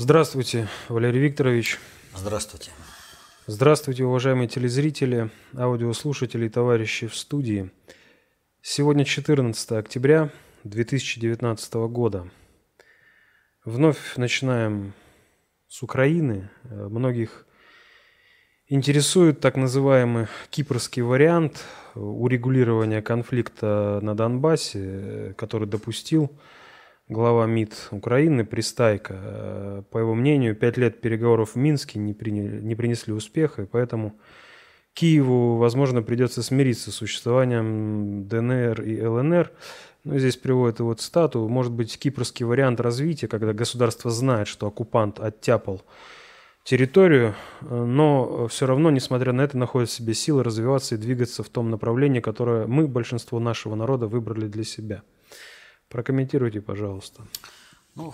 Здравствуйте, Валерий Викторович. Здравствуйте. Здравствуйте, уважаемые телезрители, аудиослушатели и товарищи в студии. Сегодня 14 октября 2019 года. Вновь начинаем с Украины. Многих интересует так называемый кипрский вариант урегулирования конфликта на Донбассе, который допустил глава МИД Украины Пристайко. По его мнению, пять лет переговоров в Минске не, приняли, не принесли успеха, и поэтому Киеву, возможно, придется смириться с существованием ДНР и ЛНР. Ну, здесь приводит его цитату. Может быть, кипрский вариант развития, когда государство знает, что оккупант оттяпал территорию, но все равно, несмотря на это, находит в себе силы развиваться и двигаться в том направлении, которое мы, большинство нашего народа, выбрали для себя. Прокомментируйте, пожалуйста. Ну,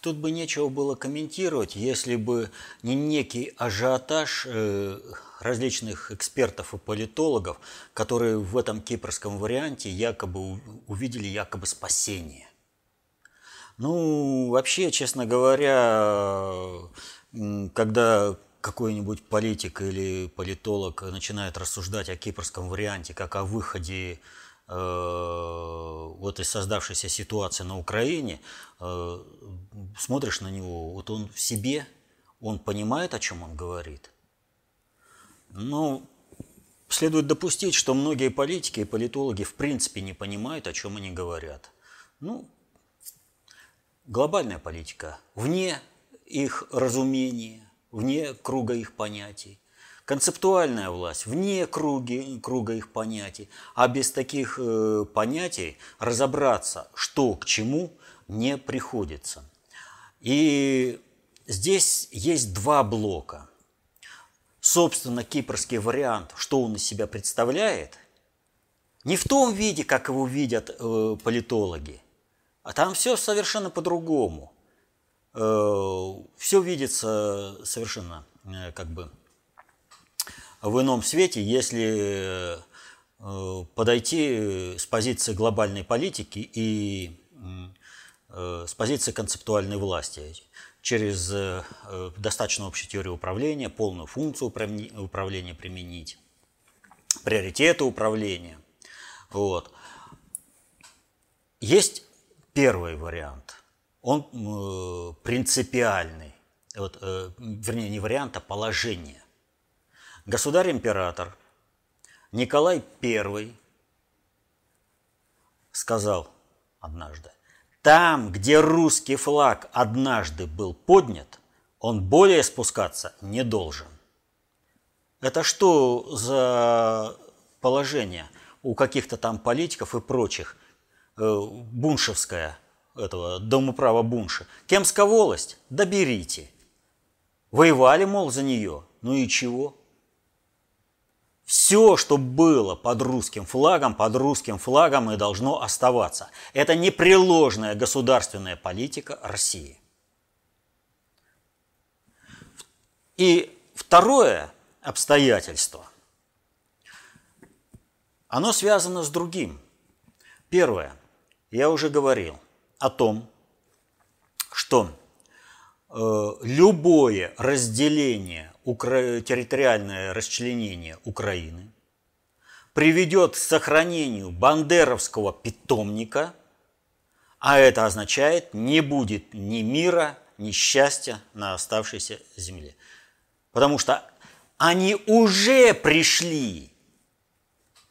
тут бы нечего было комментировать, если бы не некий ажиотаж э, различных экспертов и политологов, которые в этом кипрском варианте якобы увидели якобы спасение. Ну, вообще, честно говоря, когда какой-нибудь политик или политолог начинает рассуждать о кипрском варианте как о выходе вот из создавшейся ситуации на Украине, э, смотришь на него, вот он в себе, он понимает, о чем он говорит. Но следует допустить, что многие политики и политологи в принципе не понимают, о чем они говорят. Ну, глобальная политика вне их разумения, вне круга их понятий. Концептуальная власть вне круги, круга их понятий. А без таких э, понятий разобраться, что к чему, не приходится. И здесь есть два блока. Собственно, кипрский вариант, что он из себя представляет, не в том виде, как его видят э, политологи, а там все совершенно по-другому – Э, все видится совершенно э, как бы в ином свете, если э, подойти с позиции глобальной политики и с позиции концептуальной власти через достаточно общую теорию управления, полную функцию управления применить, приоритеты управления. Вот. Есть первый вариант он э, принципиальный. Вот, э, вернее, не вариант, а положение. Государь-император Николай I сказал однажды, там, где русский флаг однажды был поднят, он более спускаться не должен. Это что за положение у каких-то там политиков и прочих? Э, буншевское – этого домоправа Бунша. Кемская волость? Доберите. Воевали, мол, за нее. Ну и чего? Все, что было под русским флагом, под русским флагом и должно оставаться. Это непреложная государственная политика России. И второе обстоятельство, оно связано с другим. Первое, я уже говорил, о том, что э, любое разделение, территориальное расчленение Украины приведет к сохранению бандеровского питомника, а это означает, не будет ни мира, ни счастья на оставшейся земле. Потому что они уже пришли.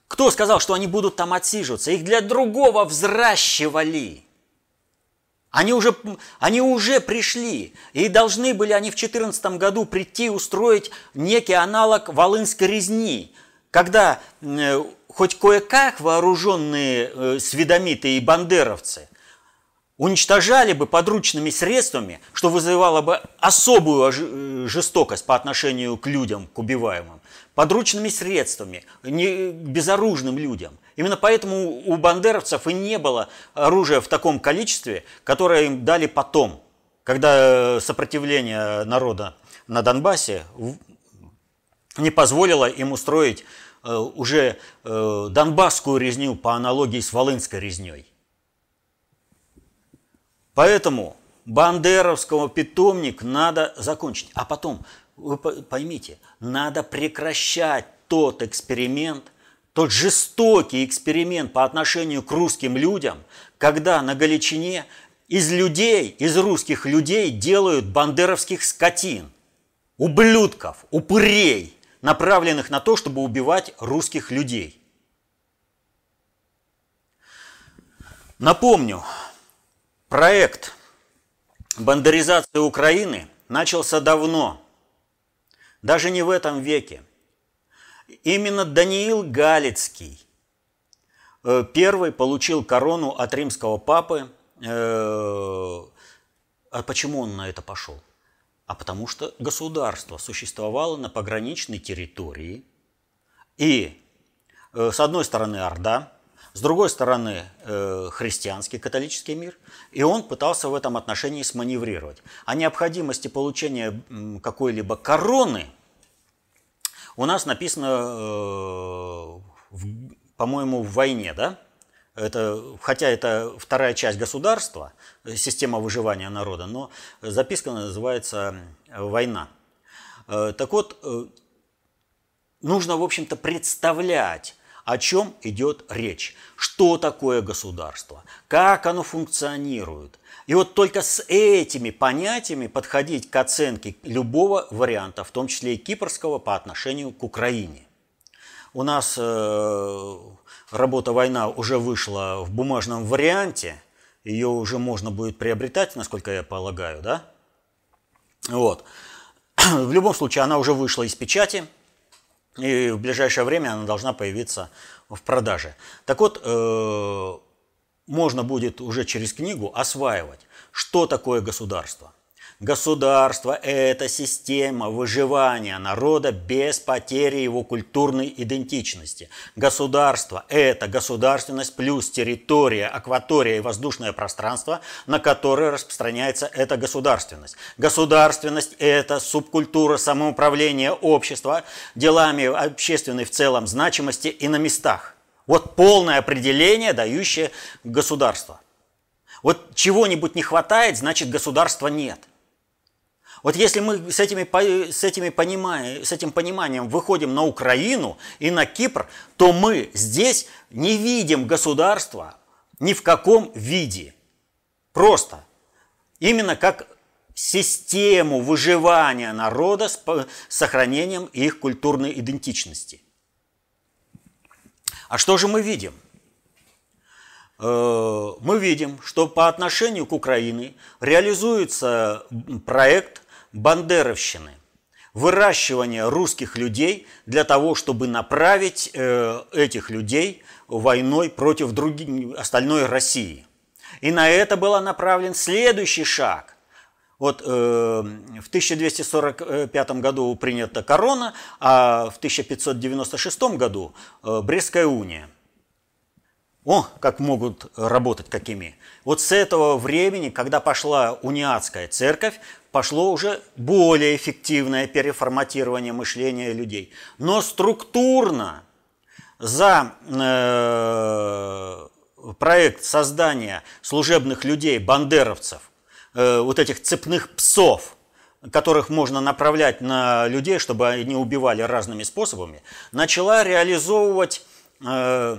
Кто сказал, что они будут там отсиживаться? Их для другого взращивали. Они уже, они уже пришли, и должны были они в 2014 году прийти устроить некий аналог Волынской резни, когда э, хоть кое-как вооруженные э, сведомиты и бандеровцы уничтожали бы подручными средствами, что вызывало бы особую э, жестокость по отношению к людям, к убиваемым, подручными средствами, не безоружным людям. Именно поэтому у бандеровцев и не было оружия в таком количестве, которое им дали потом, когда сопротивление народа на Донбассе не позволило им устроить э, уже э, донбасскую резню по аналогии с волынской резней. Поэтому бандеровского питомник надо закончить. А потом, вы поймите, надо прекращать тот эксперимент, тот жестокий эксперимент по отношению к русским людям, когда на Галичине из людей, из русских людей делают бандеровских скотин, ублюдков, упырей, направленных на то, чтобы убивать русских людей. Напомню, проект бандеризации Украины начался давно, даже не в этом веке. Именно Даниил Галицкий э, первый получил корону от римского папы. Э, а почему он на это пошел? А потому что государство существовало на пограничной территории. И э, с одной стороны Орда, с другой стороны христианский католический мир. И он пытался в этом отношении сманеврировать. О необходимости получения какой-либо короны – у нас написано, э, по-моему, в войне, да? Это, хотя это вторая часть государства, система выживания народа, но записка называется «Война». Э, так вот, э, нужно, в общем-то, представлять, о чем идет речь, что такое государство, как оно функционирует, и вот только с этими понятиями подходить к оценке любого варианта, в том числе и кипрского, по отношению к Украине. У нас э, работа «Война» уже вышла в бумажном варианте, ее уже можно будет приобретать, насколько я полагаю, да? Вот. В любом случае, она уже вышла из печати, и в ближайшее время она должна появиться в продаже. Так вот, э, можно будет уже через книгу осваивать, что такое государство. Государство – это система выживания народа без потери его культурной идентичности. Государство – это государственность плюс территория, акватория и воздушное пространство, на которое распространяется эта государственность. Государственность – это субкультура самоуправления общества делами общественной в целом значимости и на местах. Вот полное определение, дающее государство. Вот чего-нибудь не хватает, значит государства нет. Вот если мы с, этими, с, этими понимаем, с этим пониманием выходим на Украину и на Кипр, то мы здесь не видим государства ни в каком виде. Просто. Именно как систему выживания народа с сохранением их культурной идентичности. А что же мы видим? Э, мы видим, что по отношению к Украине реализуется проект бандеровщины, выращивание русских людей для того, чтобы направить э, этих людей войной против других, остальной России. И на это был направлен следующий шаг. Вот э, в 1245 году принята корона, а в 1596 году э, Брестская уния. О, как могут работать какими. Вот с этого времени, когда пошла униатская церковь, пошло уже более эффективное переформатирование мышления людей. Но структурно за э, проект создания служебных людей, бандеровцев, э, вот этих цепных псов, которых можно направлять на людей, чтобы они убивали разными способами, начала реализовывать э,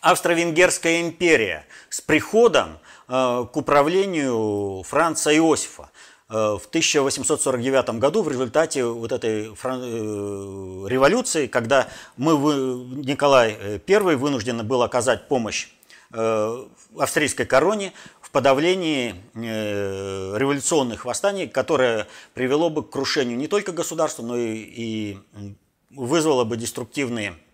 Австро-Венгерская империя с приходом э, к управлению Франца Иосифа в 1849 году в результате вот этой э, революции, когда мы, Николай I вынужден был оказать помощь австрийской короне в подавлении революционных восстаний, которое привело бы к крушению не только государства, но и, и вызвало бы деструктивные Э,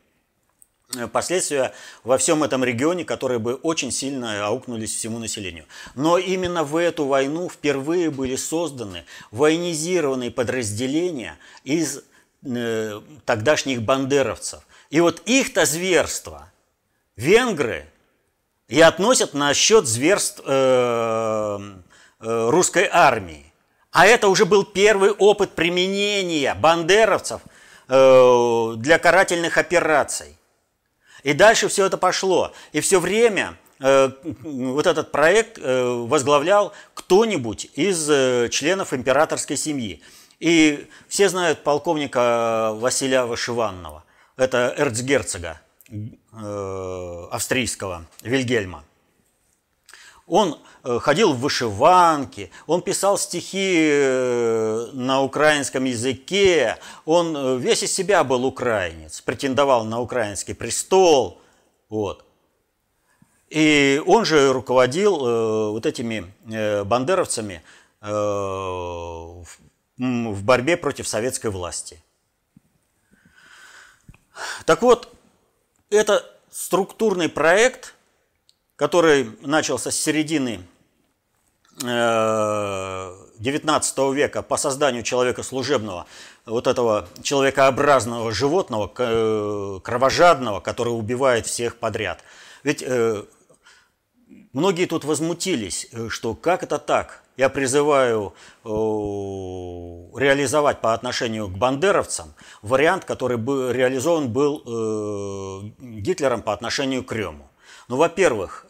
последствия во всем этом регионе, которые бы очень сильно аукнулись всему населению. Но именно в эту войну впервые были созданы военизированные подразделения из э, тогдашних бандеровцев. И вот их-то зверство венгры и относят на счет зверств э, э, русской армии. А это уже был первый опыт применения бандеровцев э, для карательных операций. И дальше все это пошло. И все время э, вот этот проект э, возглавлял кто-нибудь из э, членов императорской семьи. И все знают полковника Василия Вышиванного. Это эрцгерцога австрийского Вильгельма. Он ходил в вышиванке, он писал стихи э, на украинском языке, он э, весь из себя был украинец, претендовал на украинский престол. Вот. И он же руководил вот этими бандеровцами в борьбе против советской власти. Так вот, это структурный проект – который начался с середины XIX э, века по созданию человека служебного, вот этого человекообразного животного, э, кровожадного, который убивает всех подряд. Ведь э, многие тут возмутились, что как это так? Я призываю реализовать по отношению к бандеровцам вариант, который был реализован был Гитлером по отношению к Крему. Ну, во-первых,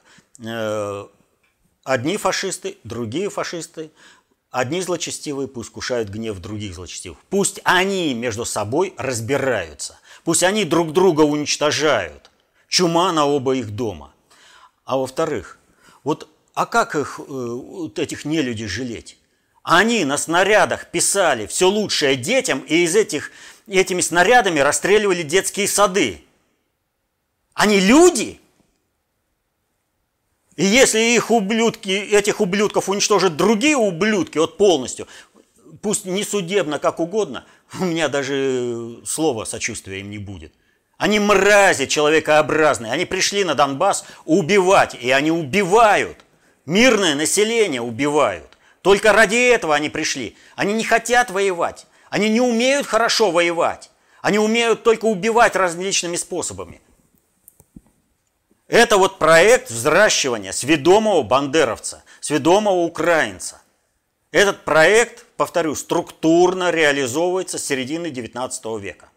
одни фашисты, другие фашисты, одни злочестивые пусть кушают гнев других злочестивых. Пусть они между собой разбираются. Пусть они друг друга уничтожают. Чума на оба их дома. А во-вторых, вот а как их, э, вот этих нелюдей жалеть? Они на снарядах писали все лучшее детям, и из этих, этими снарядами расстреливали детские сады. Они люди – и если их ублюдки, этих ублюдков уничтожат другие ублюдки, вот полностью, пусть не судебно, как угодно, у меня даже слова сочувствия им не будет. Они мрази человекообразные, они пришли на Донбасс убивать, и они убивают. Мирное население убивают. Только ради этого они пришли. Они не хотят воевать. Они не умеют хорошо воевать. Они умеют только убивать различными способами. Это вот проект взращивания сведомого бандеровца, сведомого украинца. Этот проект, повторю, структурно реализовывается с середины XIX века.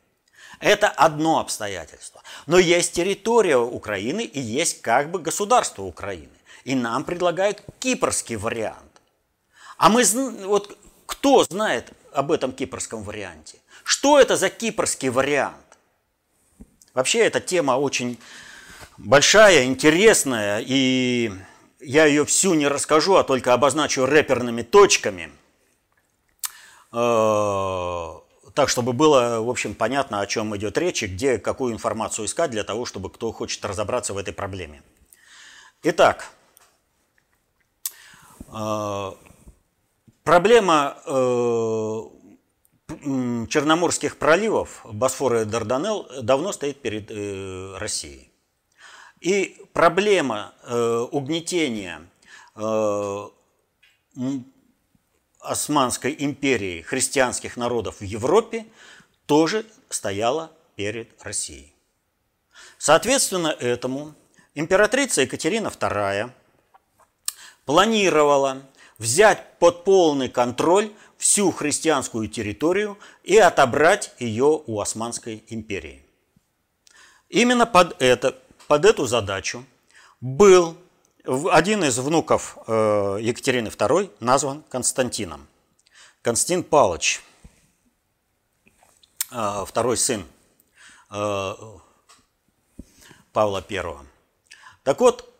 Это одно обстоятельство. Но есть территория Украины и есть как бы государство Украины. И нам предлагают кипрский вариант. А мы, вот кто знает об этом кипрском варианте? Что это за кипрский вариант? Вообще эта тема очень большая, интересная, и я ее всю не расскажу, а только обозначу рэперными точками, э, так, чтобы было, в общем, понятно, о чем идет речь и где какую информацию искать для того, чтобы кто хочет разобраться в этой проблеме. Итак, э, проблема э, Черноморских проливов, Босфора и Дарданелл, давно стоит перед Россией. И проблема э, угнетения э, Османской империи христианских народов в Европе тоже стояла перед Россией. Соответственно этому императрица Екатерина II планировала взять под полный контроль всю христианскую территорию и отобрать ее у Османской империи. Именно под это под эту задачу был один из внуков э, Екатерины II назван Константином. Константин Павлович, э, второй сын э, Павла I. Так вот,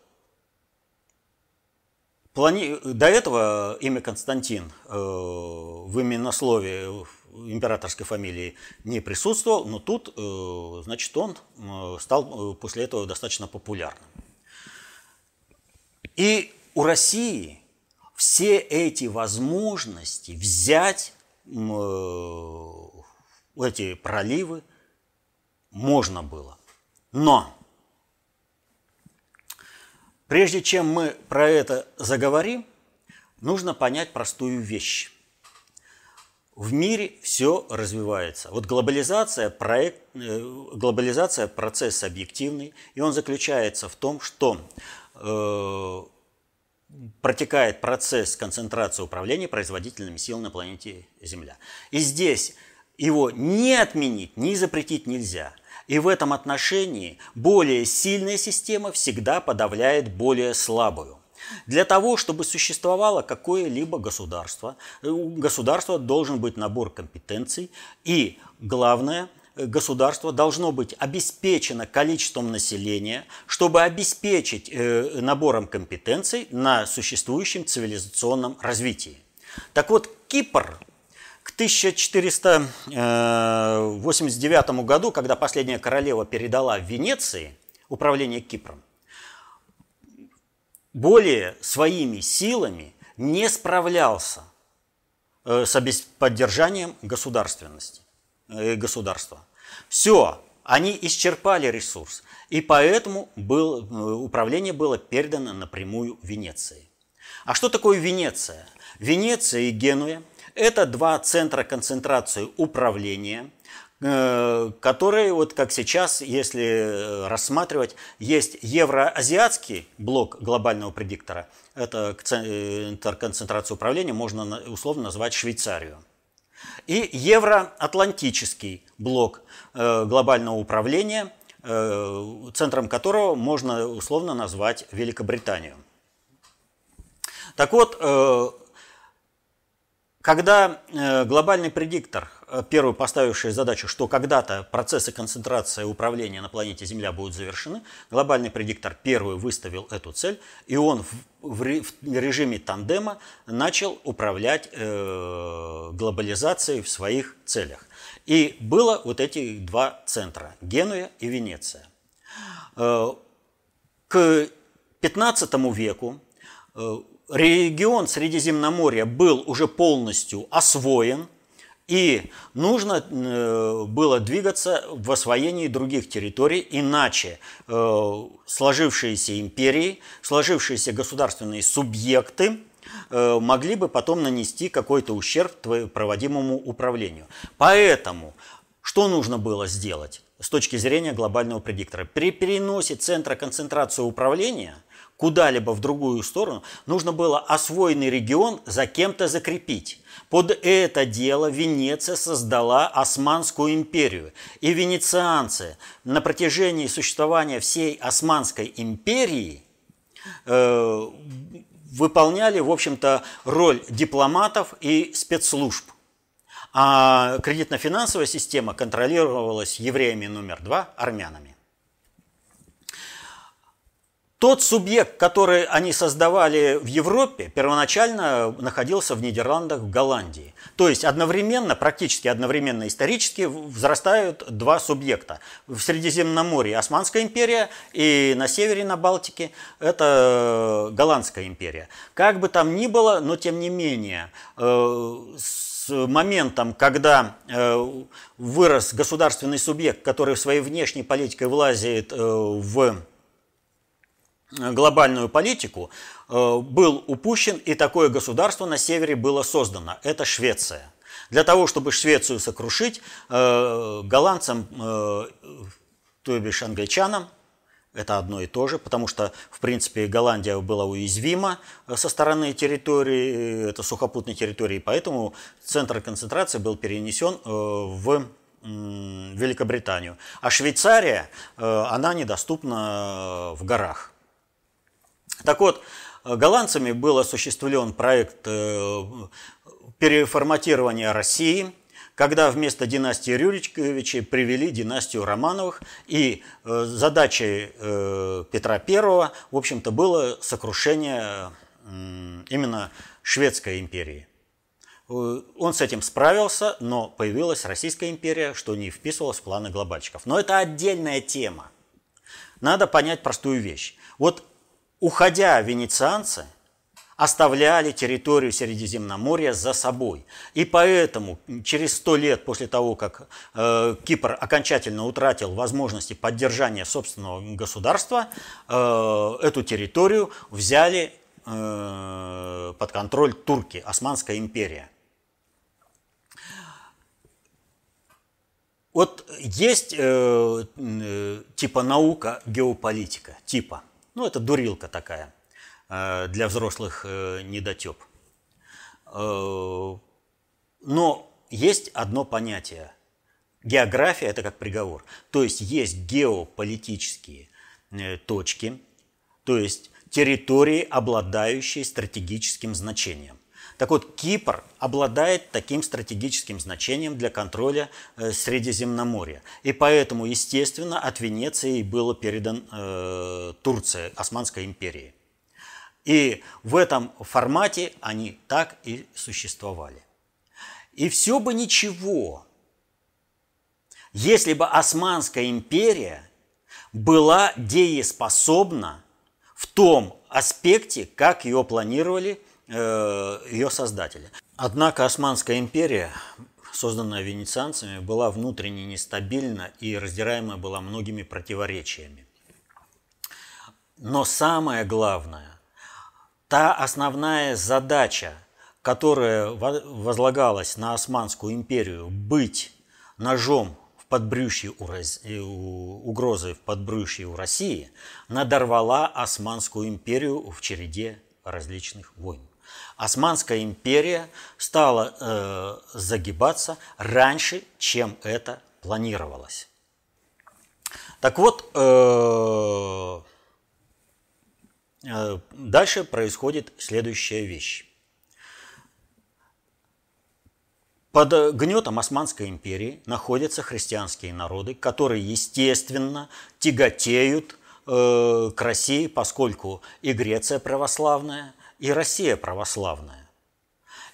до этого имя Константин в именословии императорской фамилии не присутствовал, но тут, э, значит, он э, стал э, после этого достаточно популярным. И у России все эти возможности взять эти проливы можно было. Но прежде чем мы про это заговорим, нужно понять простую вещь в мире все развивается. Вот глобализация, проект, э, глобализация – процесс объективный, и он заключается в том, что э, протекает процесс концентрации управления производительными силами на планете Земля. И здесь его не отменить, не запретить нельзя. И в этом отношении более сильная система всегда подавляет более слабую. Для того, чтобы существовало какое-либо государство, у государства должен быть набор компетенций и, главное, государство должно быть обеспечено количеством населения, чтобы обеспечить э, набором компетенций на существующем цивилизационном развитии. Так вот, Кипр к 1489 э, году, когда последняя королева передала Венеции управление Кипром, более своими силами не справлялся э, с поддержанием государственности, э, государства. Все, они исчерпали ресурс, и поэтому был, управление было передано напрямую Венеции. А что такое Венеция? Венеция и Генуя – это два центра концентрации управления, э, которые, вот как сейчас, если э, рассматривать, есть евроазиатский блок глобального предиктора, это центр концентрации управления, можно условно назвать Швейцарию. И евроатлантический блок э, глобального управления, центром которого можно условно назвать Великобританию. Так вот, когда э, глобальный предиктор, э, первый поставивший задачу, что когда-то процессы концентрации управления на планете Земля будут завершены, глобальный предиктор первый выставил эту цель, и он в режиме тандема начал управлять э, глобализацией в своих целях. И было вот эти два центра – Генуя и Венеция. К 15 веку регион Средиземноморья был уже полностью освоен, и нужно э, было двигаться в освоении других территорий, иначе э, сложившиеся империи, сложившиеся государственные субъекты э, могли бы потом нанести какой-то ущерб проводимому управлению. Поэтому что нужно было сделать с точки зрения глобального предиктора? При переносе центра концентрации управления – куда-либо в другую сторону, нужно было освоенный регион за кем-то закрепить. Под это дело Венеция создала Османскую империю. И венецианцы на протяжении существования всей Османской империи э, выполняли, в общем-то, роль дипломатов и спецслужб. А кредитно-финансовая система контролировалась евреями номер два, армянами. Тот субъект, который они создавали в Европе, первоначально находился в Нидерландах, в Голландии. То есть одновременно, практически одновременно исторически взрастают два субъекта. В Средиземноморье Османская империя и на севере, на Балтике, это Голландская империя. Как бы там ни было, но тем не менее, э, с моментом, когда э, вырос государственный субъект, который своей внешней политикой влазит э, в глобальную политику, э, был упущен, и такое государство на севере было создано. Это Швеция. Для того, чтобы Швецию сокрушить, э, голландцам, э, то бишь англичанам, это одно и то же, потому что, в принципе, Голландия была уязвима со стороны территории, это сухопутной территории, поэтому центр концентрации был перенесен в Великобританию. А Швейцария, она недоступна в горах. Так вот, голландцами был осуществлен проект э, переформатирования России, когда вместо династии Рюриковичей привели династию Романовых, и э, задачей э, Петра I, в общем-то, было сокрушение именно шведской империи. Он с этим справился, но появилась Российская империя, что не вписывалось в планы глобальщиков. Но это отдельная тема. Надо понять простую вещь. Вот Уходя венецианцы, оставляли территорию Средиземноморья за собой. И поэтому через сто лет после того, как э, Кипр окончательно утратил возможности поддержания собственного государства, э, эту территорию взяли э, под контроль турки, Османская империя. Вот есть э, э, типа наука геополитика, типа – ну, это дурилка такая э, для взрослых э, недотеп. Э, но есть одно понятие. География – это как приговор. То есть есть геополитические точки, то есть территории, обладающие стратегическим значением. Так вот, Кипр обладает таким стратегическим значением для контроля э, Средиземноморья. И поэтому, естественно, от Венеции было передан э, Турция, Османской империи. И в этом формате они так и существовали. И все бы ничего, если бы Османская империя была дееспособна в том аспекте, как ее планировали ее создатели. Однако Османская империя, созданная венецианцами, была внутренне нестабильна и раздираемая была многими противоречиями. Но самое главное, та основная задача, которая возлагалась на Османскую империю быть ножом в подбрюшье у, угрозы в подбрюшье у России, надорвала Османскую империю в череде различных войн. Османская империя стала э, загибаться раньше, чем это планировалось. Так вот, э, э, дальше происходит следующая вещь. Под гнетом Османской империи находятся христианские народы, которые, естественно, тяготеют э, к России, поскольку и Греция православная, и Россия православная.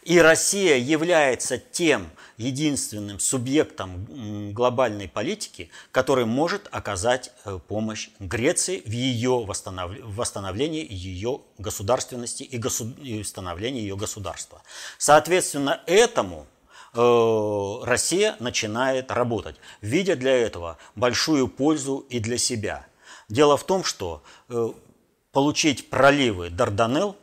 И Россия является тем единственным субъектом глобальной политики, который может оказать э, помощь Греции в ее восстановлении ее государственности и восстановлении ее государства. Соответственно, этому э, Россия начинает работать, видя для этого большую пользу и для себя. Дело в том, что э, получить проливы Дарданелл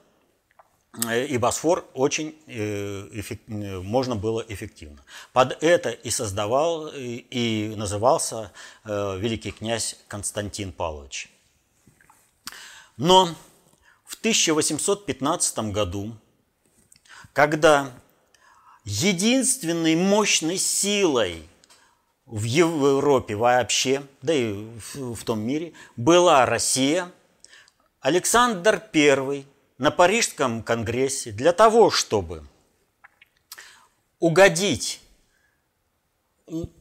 и Босфор очень э, э, можно было эффективно. Под это и создавал, и назывался великий князь Константин Павлович. Но в 1815 году, когда единственной мощной силой в Европе вообще, да и в том мире, была Россия, Александр I на Парижском конгрессе для того, чтобы угодить,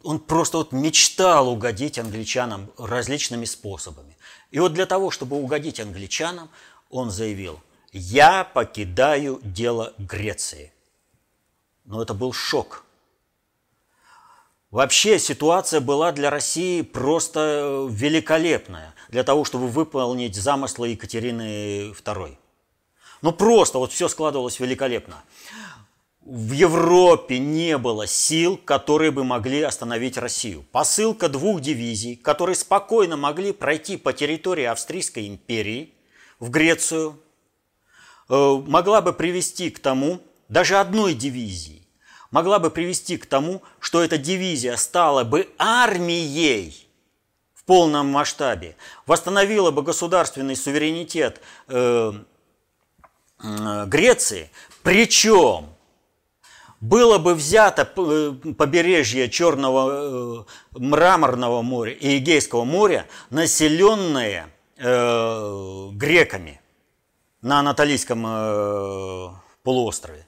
он просто вот мечтал угодить англичанам различными способами. И вот для того, чтобы угодить англичанам, он заявил, я покидаю дело Греции. Но это был шок. Вообще ситуация была для России просто великолепная для того, чтобы выполнить замыслы Екатерины II. Ну просто вот все складывалось великолепно. В Европе не было сил, которые бы могли остановить Россию. Посылка двух дивизий, которые спокойно могли пройти по территории Австрийской империи в Грецию, э, могла бы привести к тому, даже одной дивизии, могла бы привести к тому, что эта дивизия стала бы армией в полном масштабе, восстановила бы государственный суверенитет э, Греции, причем было бы взято э, побережье Черного э, Мраморного моря и Эгейского моря, населенное э, греками на Анатолийском э, полуострове.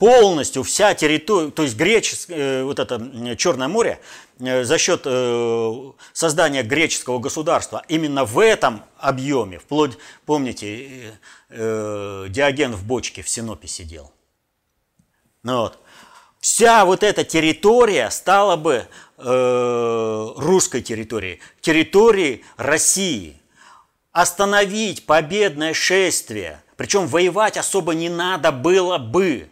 Полностью вся территория, то есть греческое, вот это Черное море, за счет создания греческого государства именно в этом объеме, вплоть, помните, э, Диоген в бочке в Синопе сидел. Ну вот. Вся вот эта территория стала бы э, русской территорией, территорией России. Остановить победное шествие, причем воевать особо не надо было бы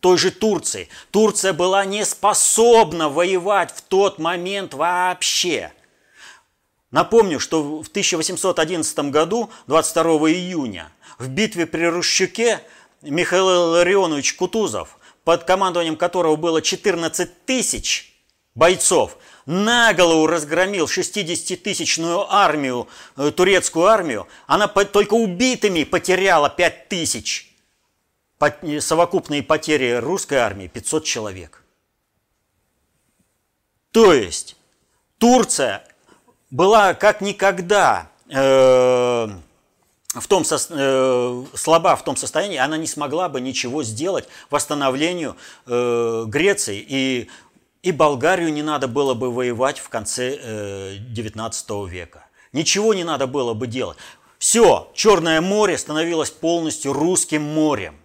той же Турцией. Турция была не способна воевать в тот момент вообще. Напомню, что в 1811 году, 22 июня, в битве при Рущуке Михаил Ларионович Кутузов, под командованием которого было 14 тысяч бойцов, на голову разгромил 60-тысячную армию, э, турецкую армию. Она только убитыми потеряла 5 тысяч. Совокупные потери русской армии 500 человек. То есть Турция была как никогда э, в том со, э, слаба в том состоянии, она не смогла бы ничего сделать восстановлению э, Греции и и Болгарию не надо было бы воевать в конце э, 19 века. Ничего не надо было бы делать. Все, Черное море становилось полностью русским морем.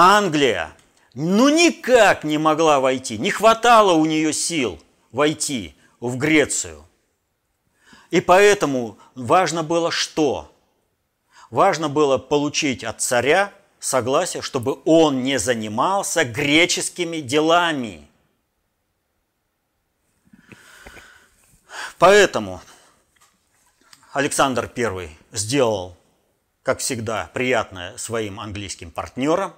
Англия ну никак не могла войти, не хватало у нее сил войти в Грецию. И поэтому важно было что? Важно было получить от царя согласие, чтобы он не занимался греческими делами. Поэтому Александр I сделал, как всегда, приятное своим английским партнерам.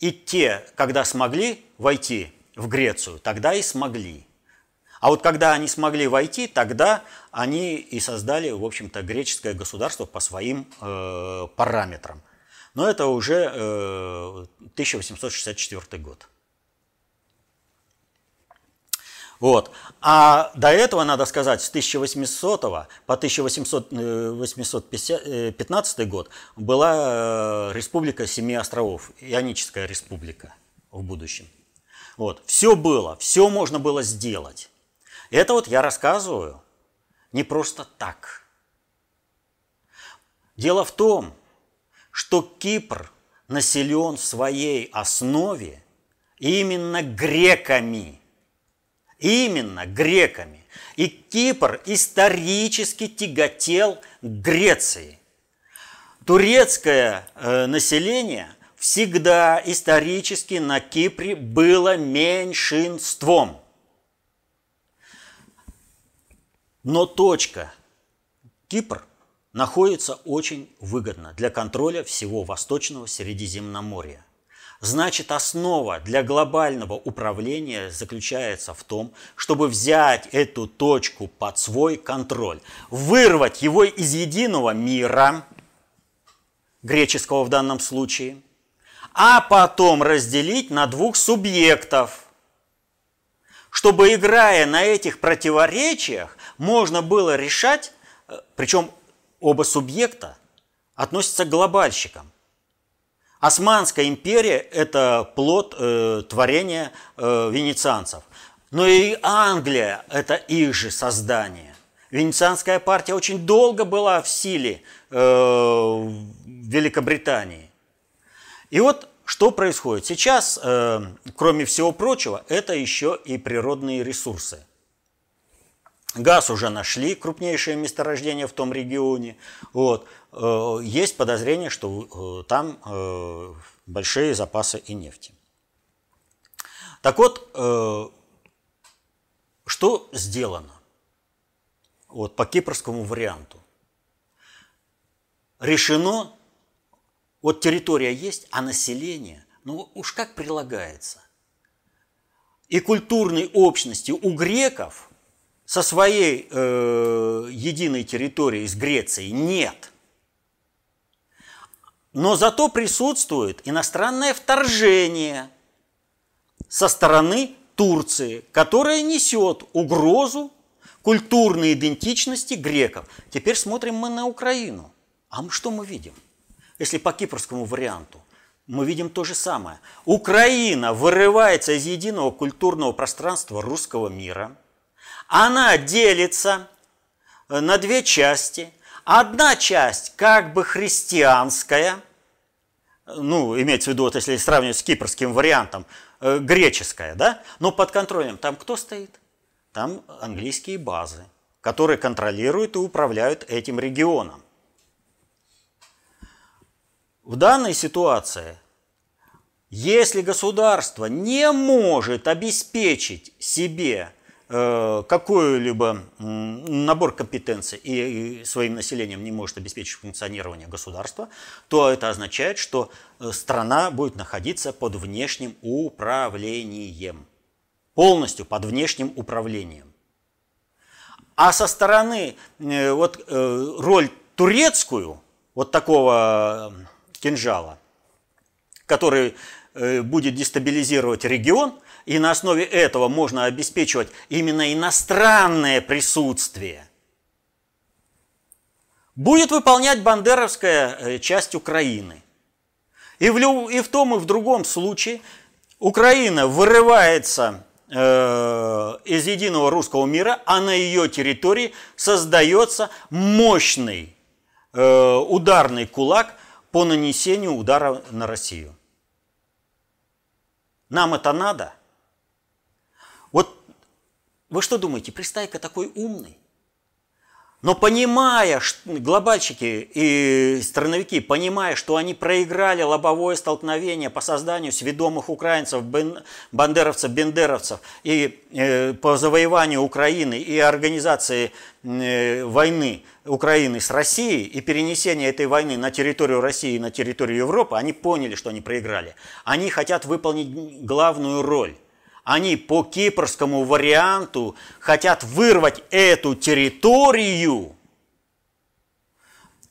И те, когда смогли войти в Грецию, тогда и смогли. А вот когда они смогли войти, тогда они и создали, в общем-то, греческое государство по своим э, параметрам. Но это уже э, 1864 год. Вот. А до этого, надо сказать, с 1800 по 1815 э, год была э, республика Семи островов, Ионическая республика в будущем. Вот. Все было, все можно было сделать. Это вот я рассказываю не просто так. Дело в том, что Кипр населен в своей основе именно греками. Именно греками. И Кипр исторически тяготел Греции. Турецкое э, население всегда исторически на Кипре было меньшинством. Но точка. Кипр – находится очень выгодно для контроля всего Восточного Средиземноморья. Значит, основа для глобального управления заключается в том, чтобы взять эту точку под свой контроль, вырвать его из единого мира, греческого в данном случае, а потом разделить на двух субъектов, чтобы, играя на этих противоречиях, можно было решать, э, причем оба субъекта относятся к глобальщикам. Османская империя – это плод э, творения э, венецианцев. Но и Англия – это их же создание. Венецианская партия очень долго была в силе э, в Великобритании. И вот что происходит? Сейчас, э, кроме всего прочего, это еще и природные ресурсы – Газ уже нашли, крупнейшее месторождение в том регионе. Вот. Э, есть подозрение, что э, там э, большие запасы и нефти. Так вот, что сделано вот, по кипрскому варианту? Решено, вот территория есть, а население, ну уж как прилагается. И культурной общности у греков – со своей э, единой территорией с Грецией нет. Но зато присутствует иностранное вторжение со стороны Турции, которое несет угрозу культурной идентичности греков. Теперь смотрим мы на Украину. А мы что мы видим? Если по кипрскому варианту, мы видим то же самое. Украина вырывается из единого культурного пространства русского мира – она делится э, на две части. Одна часть как бы христианская, ну, имеется в виду, вот если сравнивать с кипрским вариантом, э, греческая, да, но под контролем там кто стоит? Там английские базы, которые контролируют и управляют этим регионом. В данной ситуации, если государство не может обеспечить себе какой-либо набор компетенций и своим населением не может обеспечить функционирование государства, то это означает, что э, страна будет находиться под внешним управлением. Полностью под внешним управлением. А со стороны э, вот, роль турецкую, вот такого кинжала, который будет дестабилизировать регион – и на основе этого можно обеспечивать именно иностранное присутствие, будет выполнять бандеровская э, часть Украины. И в, и в том, и в другом случае Украина вырывается э, из единого русского мира, а на ее территории создается мощный э, ударный кулак по нанесению удара на Россию. Нам это надо? Вы что думаете, Пристайка такой умный? Но понимая, глобальщики и страновики, понимая, что они проиграли лобовое столкновение по созданию сведомых украинцев, бандеровцев, бендеровцев и э, по завоеванию Украины и организации э, войны Украины с Россией и перенесение этой войны на территорию России и на территорию Европы, они поняли, что они проиграли. Они хотят выполнить главную роль они по кипрскому варианту хотят вырвать эту территорию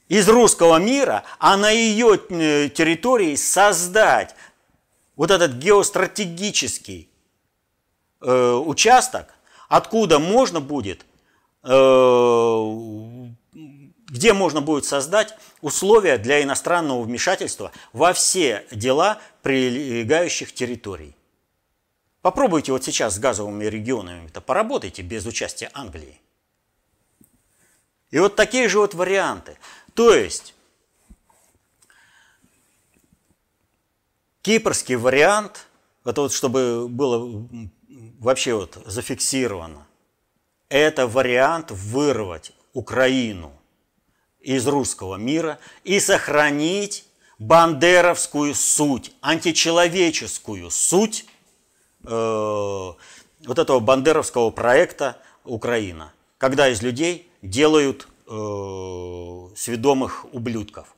из русского мира, а на ее э, территории создать вот этот геостратегический э, участок, откуда можно будет, э, где можно будет создать условия для иностранного вмешательства во все дела прилегающих территорий. Попробуйте вот сейчас с газовыми регионами, это поработайте без участия Англии. И вот такие же вот варианты. То есть, кипрский вариант, это вот чтобы было вообще вот зафиксировано, это вариант вырвать Украину из русского мира и сохранить бандеровскую суть, античеловеческую суть вот этого бандеровского проекта «Украина», когда из людей делают э, сведомых ублюдков.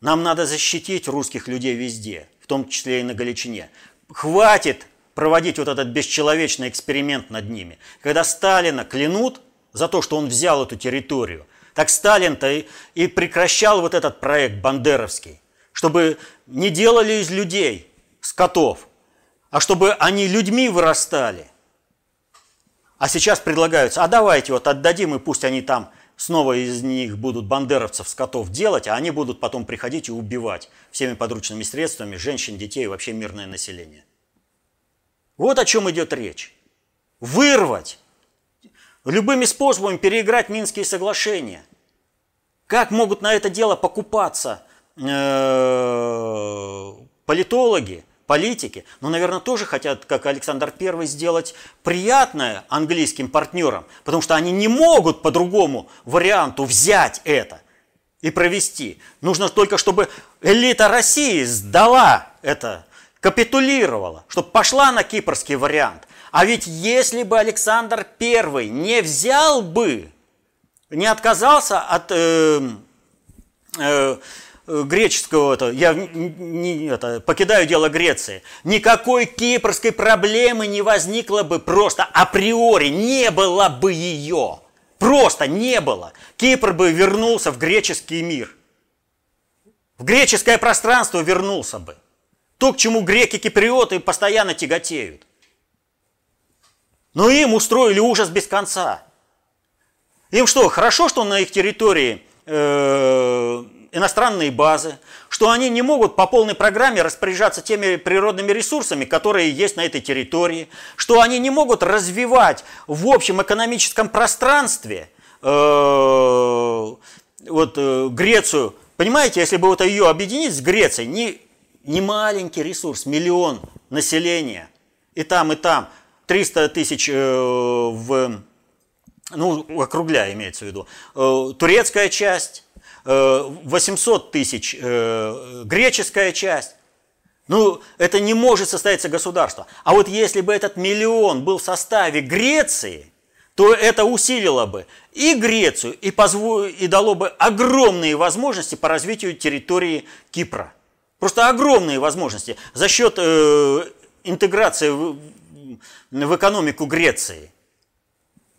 Нам надо защитить русских людей везде, в том числе и на Галичине. Хватит проводить вот этот бесчеловечный эксперимент над ними. Когда Сталина клянут за то, что он взял эту территорию, так Сталин-то и, и прекращал вот этот проект бандеровский, чтобы не делали из людей скотов, а чтобы они людьми вырастали. А сейчас предлагаются, а давайте вот отдадим, и пусть они там снова из них будут бандеровцев, скотов делать, а они будут потом приходить и убивать всеми подручными средствами женщин, детей и вообще мирное население. Вот о чем идет речь. Вырвать, любыми способами переиграть Минские соглашения. Как могут на это дело покупаться э, политологи, политики, но, наверное, тоже хотят, как Александр I, сделать приятное английским партнерам, потому что они не могут по другому варианту взять это и провести. Нужно только, чтобы элита России сдала это, капитулировала, чтобы пошла на кипрский вариант. А ведь если бы Александр I не взял бы, не отказался от э, э, Э, греческого, это, я не, это, покидаю дело Греции, никакой кипрской проблемы не возникло бы просто априори, не было бы ее. Просто не было. Кипр бы вернулся в греческий мир. В греческое пространство вернулся бы. То, к чему греки-киприоты постоянно тяготеют. Но им устроили ужас без конца. Им что, хорошо, что на их территории э, иностранные базы, что они не могут по полной программе распоряжаться теми природными ресурсами, которые есть на этой территории, что они не могут развивать в общем экономическом пространстве э, вот, э, Грецию. Понимаете, если бы вот ее объединить с Грецией, не, не маленький ресурс, миллион населения, и там, и там, 300 тысяч э, в, ну, округляя имеется в виду, э, турецкая часть, 800 э, тысяч э, греческая часть. Ну, это не может состояться государство. А вот если бы этот миллион был в составе Греции, то это усилило бы и Грецию, и, позво... и дало бы огромные возможности по развитию территории Кипра. Просто огромные возможности за счет э, интеграции в, в экономику Греции –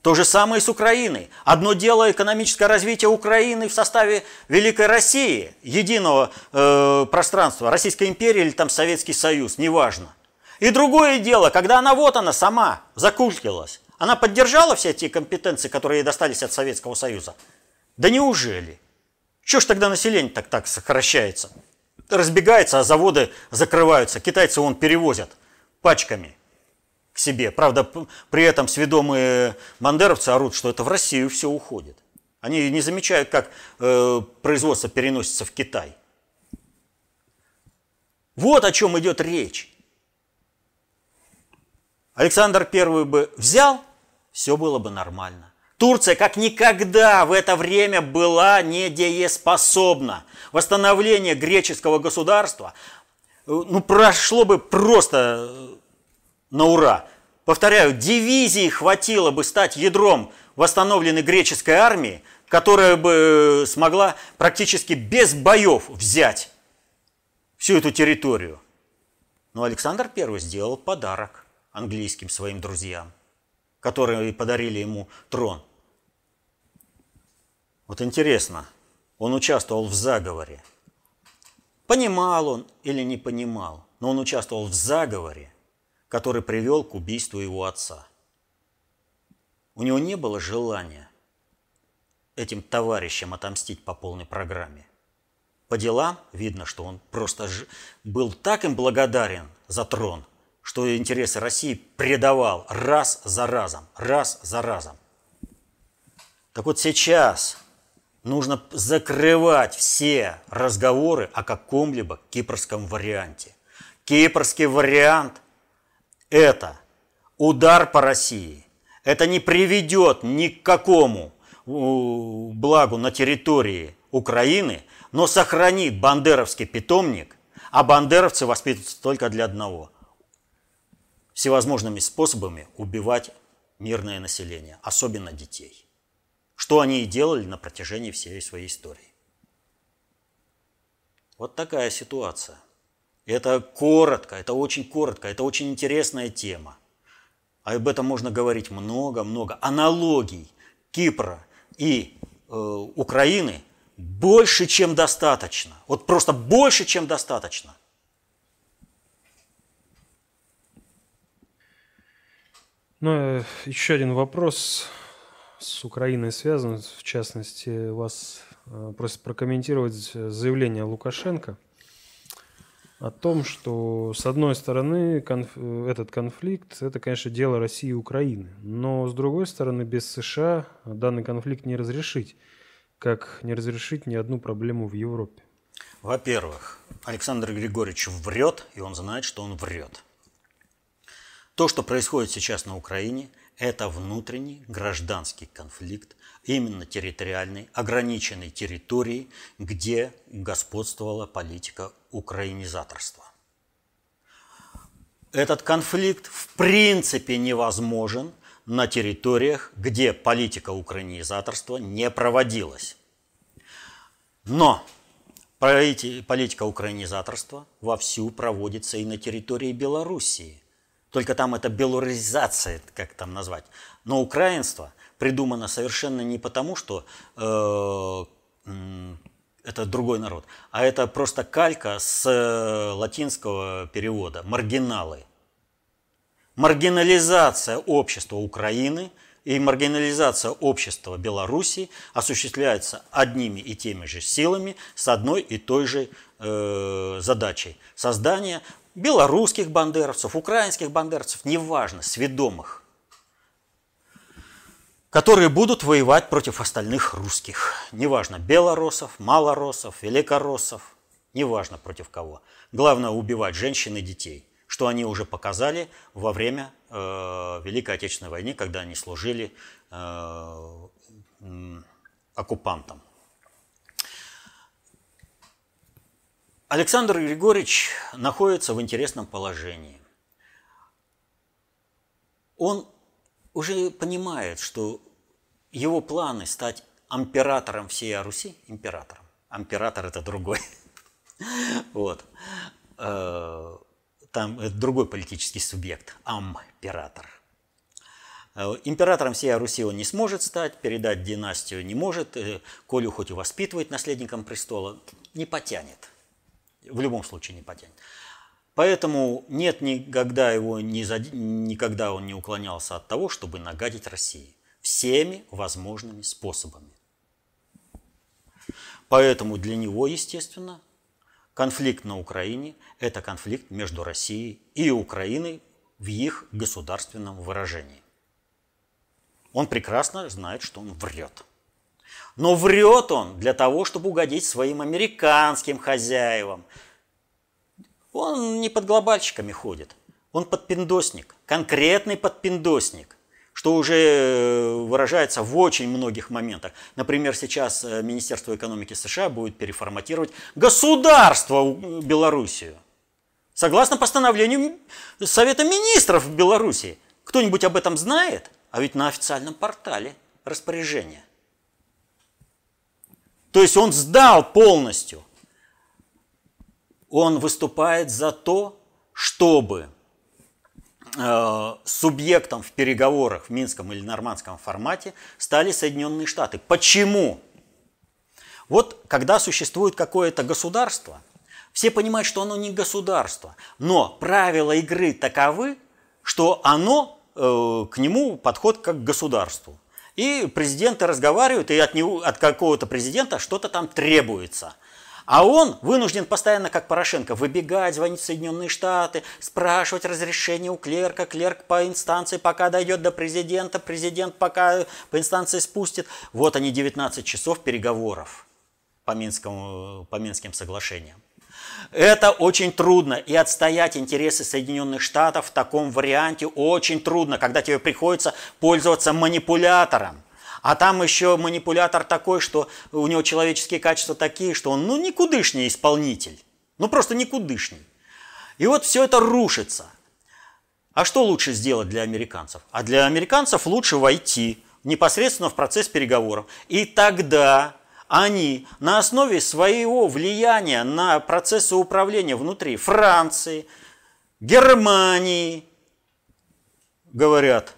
то же самое и с Украиной. Одно дело экономическое развитие Украины в составе Великой России, единого э, пространства, Российской империи или там Советский Союз, неважно. И другое дело, когда она вот она сама закулькилась, она поддержала все эти компетенции, которые ей достались от Советского Союза. Да неужели? Что ж тогда население так так сокращается? Разбегается, а заводы закрываются. Китайцы вон перевозят пачками к себе. Правда, при этом сведомые бандеровцы орут, что это в Россию все уходит. Они не замечают, как э, производство переносится в Китай. Вот о чем идет речь. Александр I бы взял, все было бы нормально. Турция как никогда в это время была недееспособна. Восстановление греческого государства э, ну, прошло бы просто э, на ура. Повторяю, дивизии хватило бы стать ядром восстановленной греческой армии, которая бы э, смогла практически без боев взять всю эту территорию. Но Александр I сделал подарок английским своим друзьям, которые подарили ему трон. Вот интересно, он участвовал в заговоре. Понимал он или не понимал, но он участвовал в заговоре, который привел к убийству его отца. У него не было желания этим товарищам отомстить по полной программе. По делам видно, что он просто был так им благодарен за трон, что интересы России предавал раз за разом, раз за разом. Так вот сейчас нужно закрывать все разговоры о каком-либо кипрском варианте. Кипрский вариант – это удар по России. Это не приведет ни к какому благу на территории Украины, но сохранит бандеровский питомник, а бандеровцы воспитываются только для одного – всевозможными способами убивать мирное население, особенно детей. Что они и делали на протяжении всей своей истории. Вот такая ситуация. Это коротко, это очень коротко, это очень интересная тема. Об этом можно говорить много-много. Аналогий Кипра и э, Украины больше, чем достаточно. Вот просто больше, чем достаточно. Ну, э, еще один вопрос с Украиной связан. В частности, вас э, просят прокомментировать заявление Лукашенко о том, что, с одной стороны, конф... этот конфликт – это, конечно, дело России и Украины. Но, с другой стороны, без США данный конфликт не разрешить, как не разрешить ни одну проблему в Европе. Во-первых, Александр Григорьевич врет, и он знает, что он врет. То, что происходит сейчас на Украине, это внутренний гражданский конфликт, именно территориальной, ограниченной территории, где господствовала политика украинизаторства. Этот конфликт в принципе невозможен на территориях, где политика украинизаторства не проводилась. Но политика украинизаторства вовсю проводится и на территории Белоруссии. Только там это белоризация, как там назвать. Но украинство придумано совершенно не потому, что э, это другой народ, а это просто калька с э, латинского перевода «маргиналы». Маргинализация общества Украины и маргинализация общества Беларуси осуществляется одними и теми же силами с одной и той же э, задачей – создание белорусских бандеровцев, украинских бандеровцев, неважно, сведомых, которые будут воевать против остальных русских. Неважно, белоросов, малоросов, великороссов, неважно против кого. Главное убивать женщин и детей, что они уже показали во время э, Великой Отечественной войны, когда они служили э, оккупантам. Александр Григорьевич находится в интересном положении. Он уже понимает, что его планы стать императором всей Руси, императором, император это другой, вот, э, там это другой политический субъект, амператор. Э, императором всей Руси он не сможет стать, передать династию не может, э, Колю хоть и воспитывает наследником престола, не потянет в любом случае не потянет. Поэтому нет никогда его не никогда он не уклонялся от того, чтобы нагадить России всеми возможными способами. Поэтому для него, естественно, конфликт на Украине – это конфликт между Россией и Украиной в их государственном выражении. Он прекрасно знает, что он врет. Но врет он для того, чтобы угодить своим американским хозяевам. Он не под глобальщиками ходит, он подпиндосник, конкретный подпиндосник что уже э, выражается в очень многих моментах. Например, сейчас э, Министерство экономики США будет переформатировать государство Белоруссию. Согласно постановлению Совета министров Беларуси. Кто-нибудь об этом знает? А ведь на официальном портале распоряжение. То есть он сдал полностью. Он выступает за то, чтобы Э, субъектом в переговорах в Минском или Нормандском формате стали Соединенные Штаты. Почему? Вот когда существует какое-то государство, все понимают, что оно не государство, но правила игры таковы, что оно э, к нему подход как к государству. И президенты разговаривают, и от, него, от какого-то президента что-то там требуется. А он вынужден постоянно, как Порошенко, выбегать, звонить в Соединенные Штаты, спрашивать разрешение у клерка, клерк по инстанции, пока дойдет до президента, президент пока по инстанции спустит. Вот они 19 часов переговоров по, Минскому, по Минским соглашениям. Это очень трудно. И отстоять интересы Соединенных Штатов в таком варианте очень трудно, когда тебе приходится пользоваться манипулятором. А там еще манипулятор такой, что у него человеческие качества такие, что он ну никудышний исполнитель. Ну просто никудышний. И вот все это рушится. А что лучше сделать для американцев? А для американцев лучше войти непосредственно в процесс переговоров. И тогда они на основе своего влияния на процессы управления внутри Франции, Германии говорят,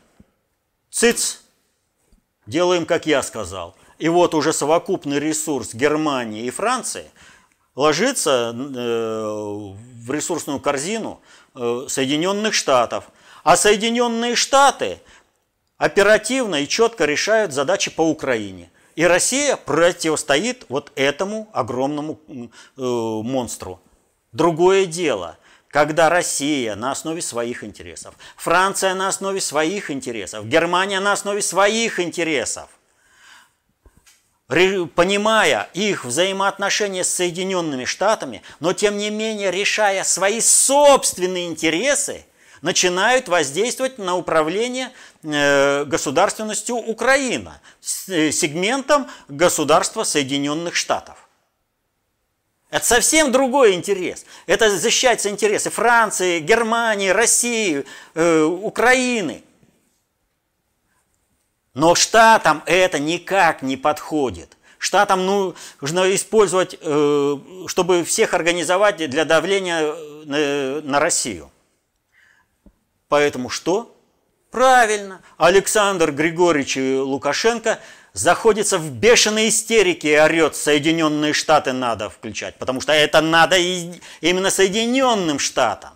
циц, Делаем, как я сказал. И вот уже совокупный ресурс Германии и Франции ложится э, в ресурсную корзину э, Соединенных Штатов. А Соединенные Штаты оперативно и четко решают задачи по Украине. И Россия противостоит вот этому огромному э, монстру. Другое дело, когда Россия на основе своих интересов, Франция на основе своих интересов, Германия на основе своих интересов, понимая их взаимоотношения с Соединенными Штатами, но тем не менее решая свои собственные интересы, начинают воздействовать на управление э, государственностью Украина, э, сегментом государства Соединенных Штатов. Это совсем другой интерес. Это защищаются интересы Франции, Германии, России, э, Украины. Но штатам это никак не подходит. Штатам ну, нужно использовать, чтобы всех организовать для давления на Россию. Поэтому что? Правильно, Александр Григорьевич Лукашенко – заходится в бешеной истерике и орет, Соединенные Штаты надо включать, потому что это надо именно Соединенным Штатам.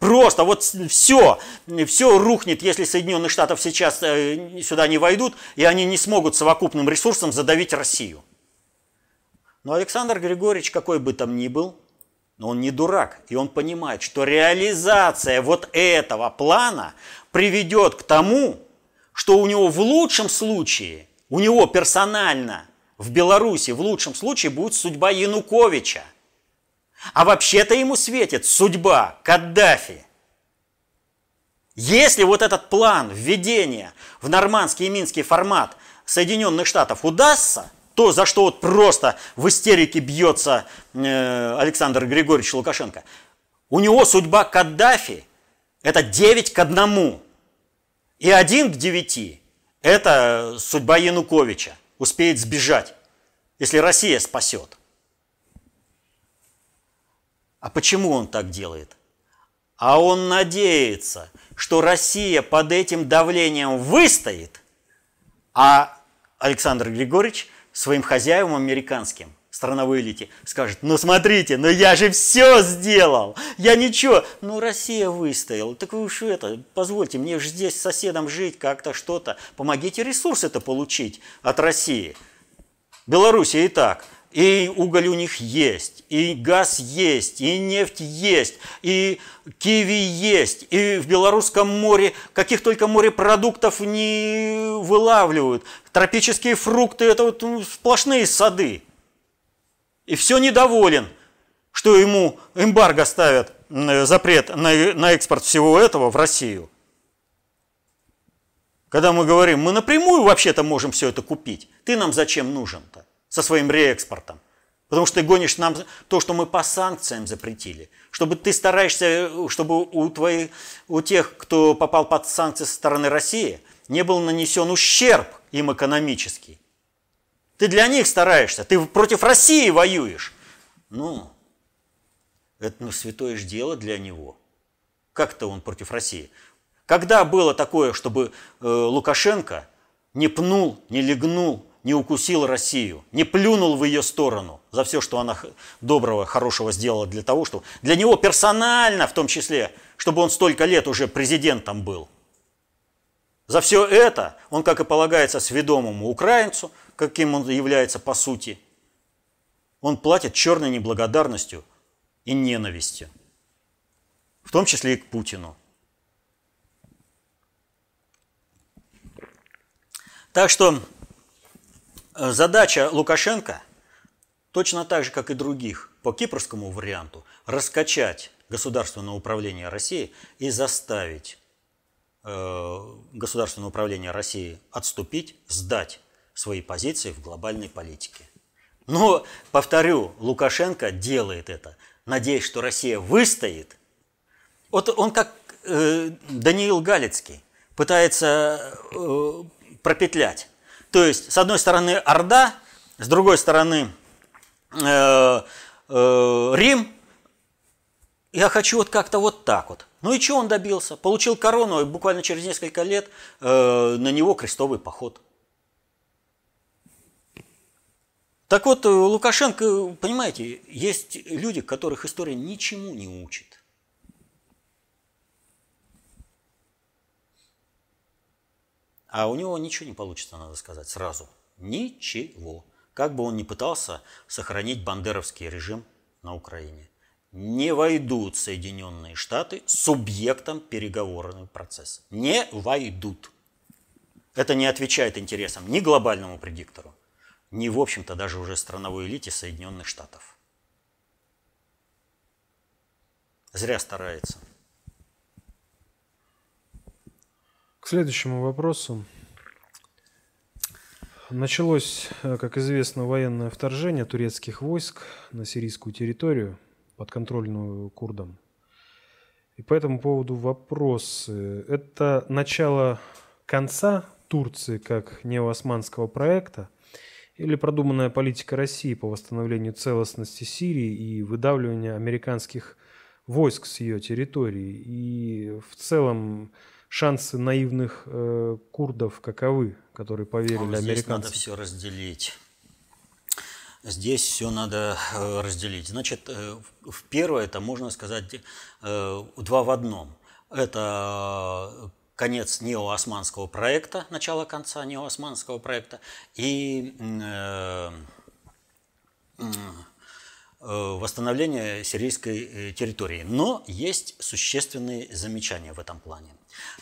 Просто вот все, все рухнет, если Соединенных Штатов сейчас э, сюда не войдут, и они не смогут совокупным ресурсом задавить Россию. Но Александр Григорьевич, какой бы там ни был, но он не дурак, и он понимает, что реализация вот этого плана приведет к тому, что у него в лучшем случае – у него персонально в Беларуси в лучшем случае будет судьба Януковича. А вообще-то ему светит судьба Каддафи. Если вот этот план введения в нормандский и минский формат Соединенных Штатов удастся, то, за что вот просто в истерике бьется э, Александр Григорьевич Лукашенко, у него судьба Каддафи – это 9 к 1. И 1 к 9 это судьба Януковича. Успеет сбежать, если Россия спасет. А почему он так делает? А он надеется, что Россия под этим давлением выстоит, а Александр Григорьевич своим хозяевам американским страновой элите скажет, ну смотрите, ну я же все сделал, я ничего, ну Россия выстояла, так вы уж это, позвольте мне же здесь с соседом жить как-то что-то, помогите ресурсы это получить от России. Белоруссия и так и уголь у них есть, и газ есть, и нефть есть, и киви есть, и в Белорусском море каких только морепродуктов не вылавливают. Тропические фрукты – это вот ну, сплошные сады. И все недоволен, что ему эмбарго ставят, запрет на, на экспорт всего этого в Россию. Когда мы говорим, мы напрямую вообще-то можем все это купить. Ты нам зачем нужен-то? со своим реэкспортом. Потому что ты гонишь нам то, что мы по санкциям запретили. Чтобы ты стараешься, чтобы у, твоих, у тех, кто попал под санкции со стороны России, не был нанесен ущерб им экономический. Ты для них стараешься, ты против России воюешь. Ну, это ну, святое же дело для него. Как-то он против России. Когда было такое, чтобы э, Лукашенко не пнул, не легнул не укусил Россию, не плюнул в ее сторону за все, что она доброго, хорошего сделала для того, чтобы для него персонально, в том числе, чтобы он столько лет уже президентом был. За все это он, как и полагается сведомому украинцу, каким он является по сути, он платит черной неблагодарностью и ненавистью, в том числе и к Путину. Так что Э, задача Лукашенко, точно так же, как и других, по кипрскому варианту, раскачать государственное управление России и заставить э, государственное управление России отступить, сдать свои позиции в глобальной политике. Но, повторю, Лукашенко делает это, надеясь, что Россия выстоит. Вот он как э, Даниил Галицкий пытается э, пропетлять то есть, с одной стороны, Орда, с другой стороны, э, э, Рим. Я хочу вот как-то вот так вот. Ну и что он добился? Получил корону, и буквально через несколько лет э, на него крестовый поход. Так вот, Лукашенко, понимаете, есть люди, которых история ничему не учит. А у него ничего не получится, надо сказать, сразу. Ничего. Как бы он ни пытался сохранить бандеровский режим на Украине. Не войдут Соединенные Штаты субъектом переговорного процесса. Не войдут. Это не отвечает интересам ни глобальному предиктору, ни, в общем-то, даже уже страновой элите Соединенных Штатов. Зря старается. К следующему вопросу. Началось, э, как известно, военное вторжение турецких войск на сирийскую территорию, подконтрольную курдам. И по этому поводу вопрос. Это начало конца Турции как неоосманского проекта или продуманная политика России по восстановлению целостности Сирии и выдавливания американских войск с ее территории? И в целом шансы наивных э, курдов каковы, которые поверили ну, здесь американцам? надо все разделить. Здесь все надо э, разделить. Значит, э, в первое это можно сказать э, два в одном. Это конец неоосманского проекта, начало конца неоосманского проекта и восстановление сирийской территории. Но есть существенные замечания в этом плане.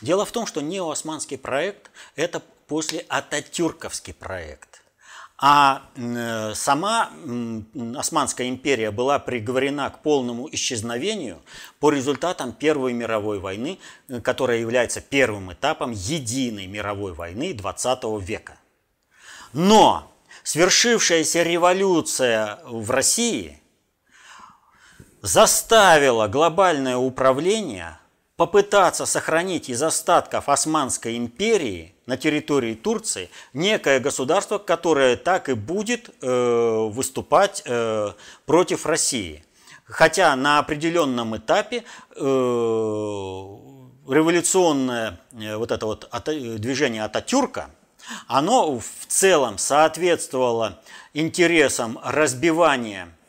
Дело в том, что неоосманский проект – это после Ататюрковский проект. А э, сама Османская империя была приговорена к полному исчезновению по результатам Первой мировой войны, э, которая является первым этапом единой мировой войны XX века. Но свершившаяся революция в России заставила глобальное управление попытаться сохранить из остатков Османской империи на территории Турции некое государство, которое так и будет э, выступать э, против России. Хотя на определенном этапе э, революционное э, вот это вот движение Ататюрка оно в целом соответствовало интересам разбивания э,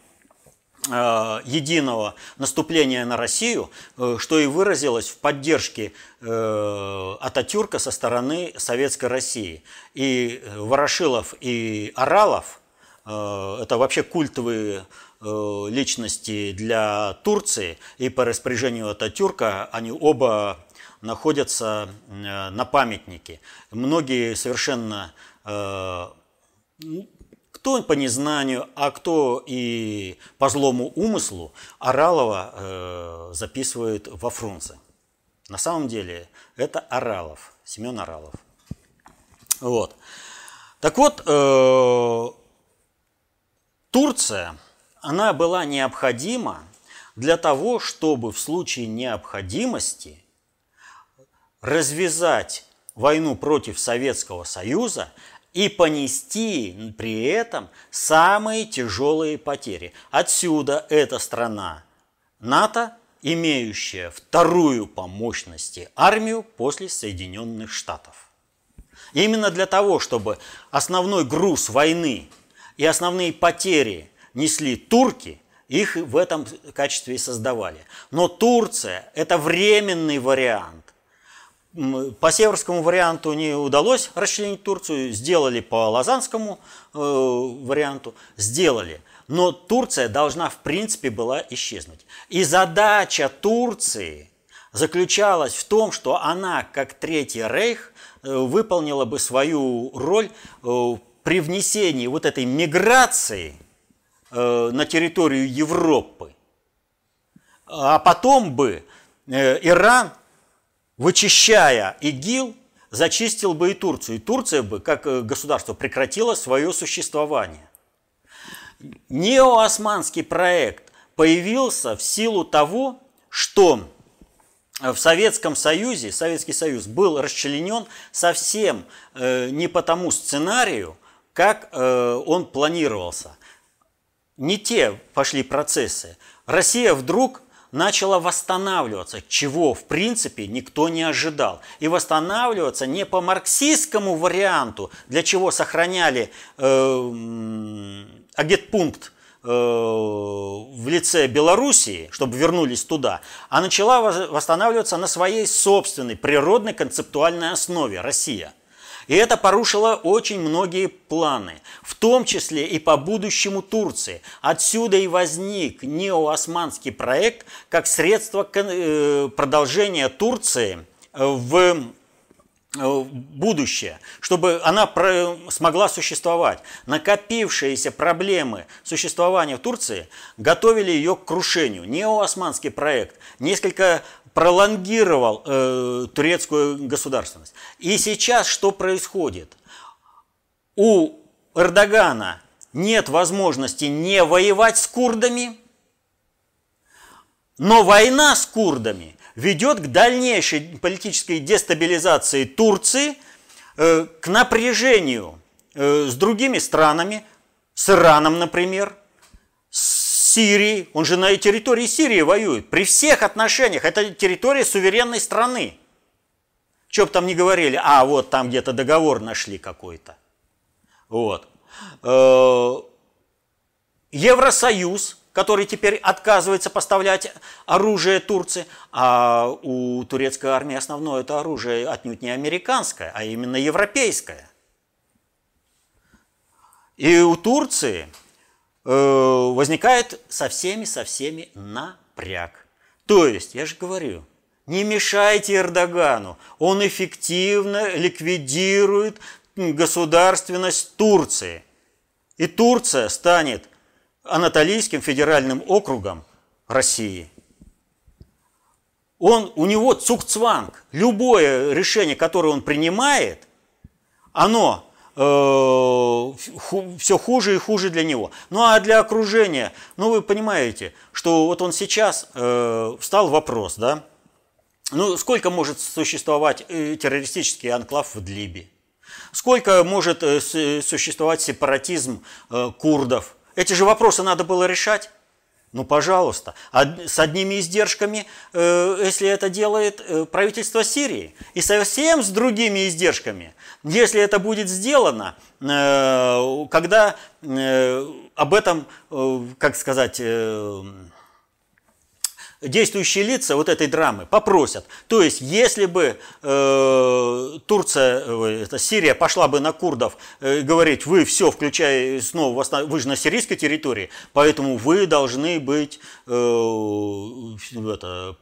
единого наступления на Россию, э, что и выразилось в поддержке э, Ататюрка со стороны Советской России. И Ворошилов и Оралов – это вообще культовые личности для Турции, и по распоряжению Ататюрка они оба находятся на памятнике. Многие совершенно кто по незнанию, а кто и по злому умыслу Оралова э, записывает во Фрунзе. На самом деле это Оралов, Семен Оралов. Вот. Так вот, э, Турция, она была необходима для того, чтобы в случае необходимости развязать войну против Советского Союза и понести при этом самые тяжелые потери. Отсюда эта страна НАТО, имеющая вторую по мощности армию после Соединенных Штатов. Именно для того, чтобы основной груз войны и основные потери несли турки, их в этом качестве и создавали. Но Турция – это временный вариант по северскому варианту не удалось расчленить Турцию, сделали по лазанскому э, варианту, сделали. Но Турция должна в принципе была исчезнуть. И задача Турции заключалась в том, что она, как Третий Рейх, э, выполнила бы свою роль э, при внесении вот этой миграции э, на территорию Европы. А потом бы э, Иран вычищая ИГИЛ, зачистил бы и Турцию. И Турция бы, как э, государство, прекратила свое существование. Неоосманский проект появился в силу того, что в Советском Союзе, Советский Союз был расчленен совсем э, не по тому сценарию, как э, он планировался. Не те пошли процессы. Россия вдруг начала восстанавливаться, чего в принципе никто не ожидал. И восстанавливаться не по марксистскому варианту, для чего сохраняли э, агитпункт в лице Белоруссии, чтобы вернулись туда, а начала восстанавливаться на своей собственной природной концептуальной основе Россия – и это порушило очень многие планы, в том числе и по будущему Турции. Отсюда и возник неоосманский проект как средство э, продолжения Турции э, в будущее, чтобы она смогла существовать. Накопившиеся проблемы существования в Турции готовили ее к крушению. Неоосманский проект несколько пролонгировал э, турецкую государственность. И сейчас что происходит? У Эрдогана нет возможности не воевать с курдами, но война с курдами ведет к дальнейшей политической дестабилизации Турции, э, к напряжению э, с другими странами, с Ираном, например, Сирии, он же на территории Сирии воюет. При всех отношениях это территория суверенной страны. Что бы там ни говорили, а вот там где-то договор нашли какой-то. Вот. Э, Евросоюз, который теперь отказывается поставлять оружие Турции, а у турецкой армии основное это оружие отнюдь не американское, а именно европейское. И у Турции возникает со всеми, со всеми напряг. То есть, я же говорю, не мешайте Эрдогану, он эффективно ликвидирует государственность Турции. И Турция станет Анатолийским федеральным округом России. Он, у него цукцванг. Любое решение, которое он принимает, оно Э, все хуже и хуже для него. Ну а для окружения, ну вы понимаете, что вот он сейчас э, встал вопрос, да, ну сколько может существовать э, террористический анклав в Либии? Сколько может существовать сепаратизм курдов? Эти же вопросы надо было решать. Ну, пожалуйста. С одними издержками, э, если это делает э, правительство Сирии, и совсем с другими издержками, если это будет сделано, э, когда об этом, как сказать, действующие лица вот этой драмы попросят. То есть, если бы э, Турция, э, это Сирия пошла бы на курдов э, говорить, вы все, включая снова, вы же на сирийской территории, поэтому вы должны быть э, это,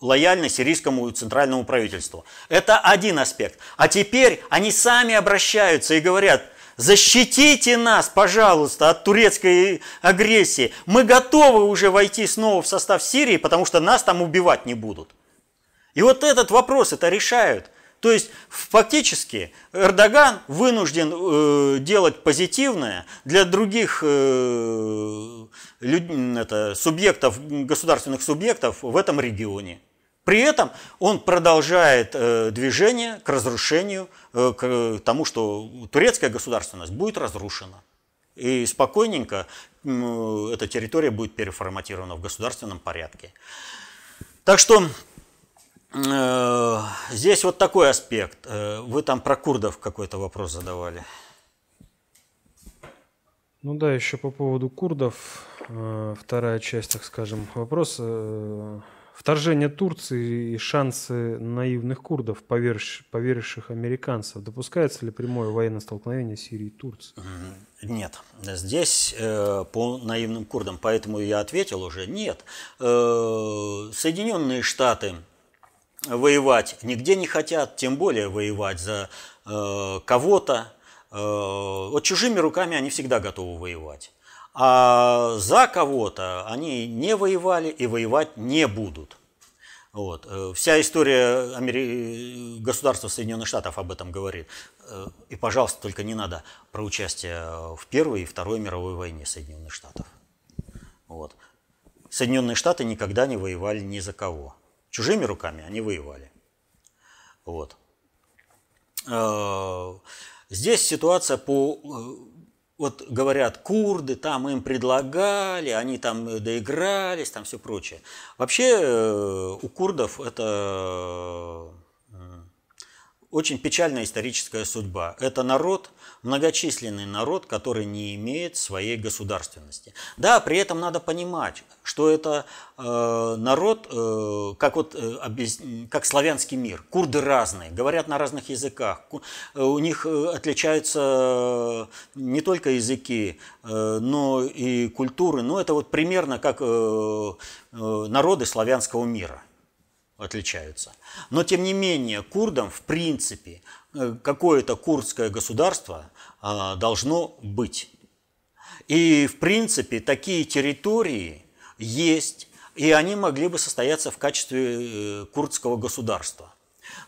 лояльны сирийскому центральному правительству. Это один аспект. А теперь они сами обращаются и говорят – Защитите нас, пожалуйста, от турецкой агрессии. Мы готовы уже войти снова в состав Сирии, потому что нас там убивать не будут. И вот этот вопрос это решают. То есть фактически Эрдоган вынужден э, делать позитивное для других э, люд, это, субъектов, государственных субъектов в этом регионе. При этом он продолжает э, движение к разрушению, э, к тому, что турецкая государственность будет разрушена. И спокойненько эта территория будет переформатирована в государственном порядке. Так что э, здесь вот такой аспект. Вы там про курдов какой-то вопрос задавали. Ну да, еще по поводу курдов. Вторая часть, так скажем, вопрос Вторжение Турции и шансы наивных курдов, поверивших американцев. Допускается ли прямое военное столкновение Сирии и Турции? Нет. Здесь э, по наивным курдам, поэтому я ответил уже, нет. Э, Соединенные Штаты воевать нигде не хотят, тем более воевать за э, кого-то. Э, вот чужими руками они всегда готовы воевать. А за кого-то они не воевали и воевать не будут. Вот. Э, вся история Амери... государства Соединенных Штатов об этом говорит. Э, и, пожалуйста, только не надо про участие в Первой и Второй мировой войне Соединенных Штатов. Вот. Соединенные Штаты никогда не воевали ни за кого. Чужими руками они воевали. Вот. Э, здесь ситуация по вот говорят, курды там им предлагали, они там доигрались, там все прочее. Вообще э, у курдов это очень печальная историческая судьба. Это народ, многочисленный народ, который не имеет своей государственности. Да, при этом надо понимать, что это э, народ, э, как, вот, э, как славянский мир. Курды разные, говорят на разных языках. Э, у них э, отличаются не только языки, э, но и культуры. Но это вот примерно как э, э, народы славянского мира отличаются. Но тем не менее, курдам в принципе э, какое-то курдское государство а, должно быть. И в принципе такие территории есть, и они могли бы состояться в качестве э, курдского государства.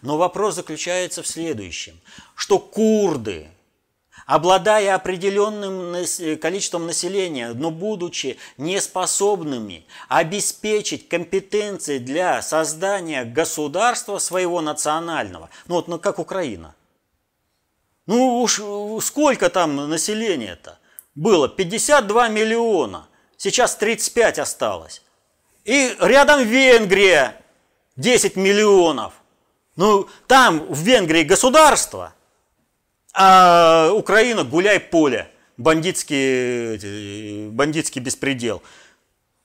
Но вопрос заключается в следующем, что курды – обладая определенным количеством населения, но будучи неспособными обеспечить компетенции для создания государства своего национального, ну вот ну, как Украина. Ну уж сколько там населения-то? Было 52 миллиона, сейчас 35 осталось. И рядом Венгрия 10 миллионов. Ну, там в Венгрии государство – а Украина гуляй поле, бандитский, бандитский беспредел.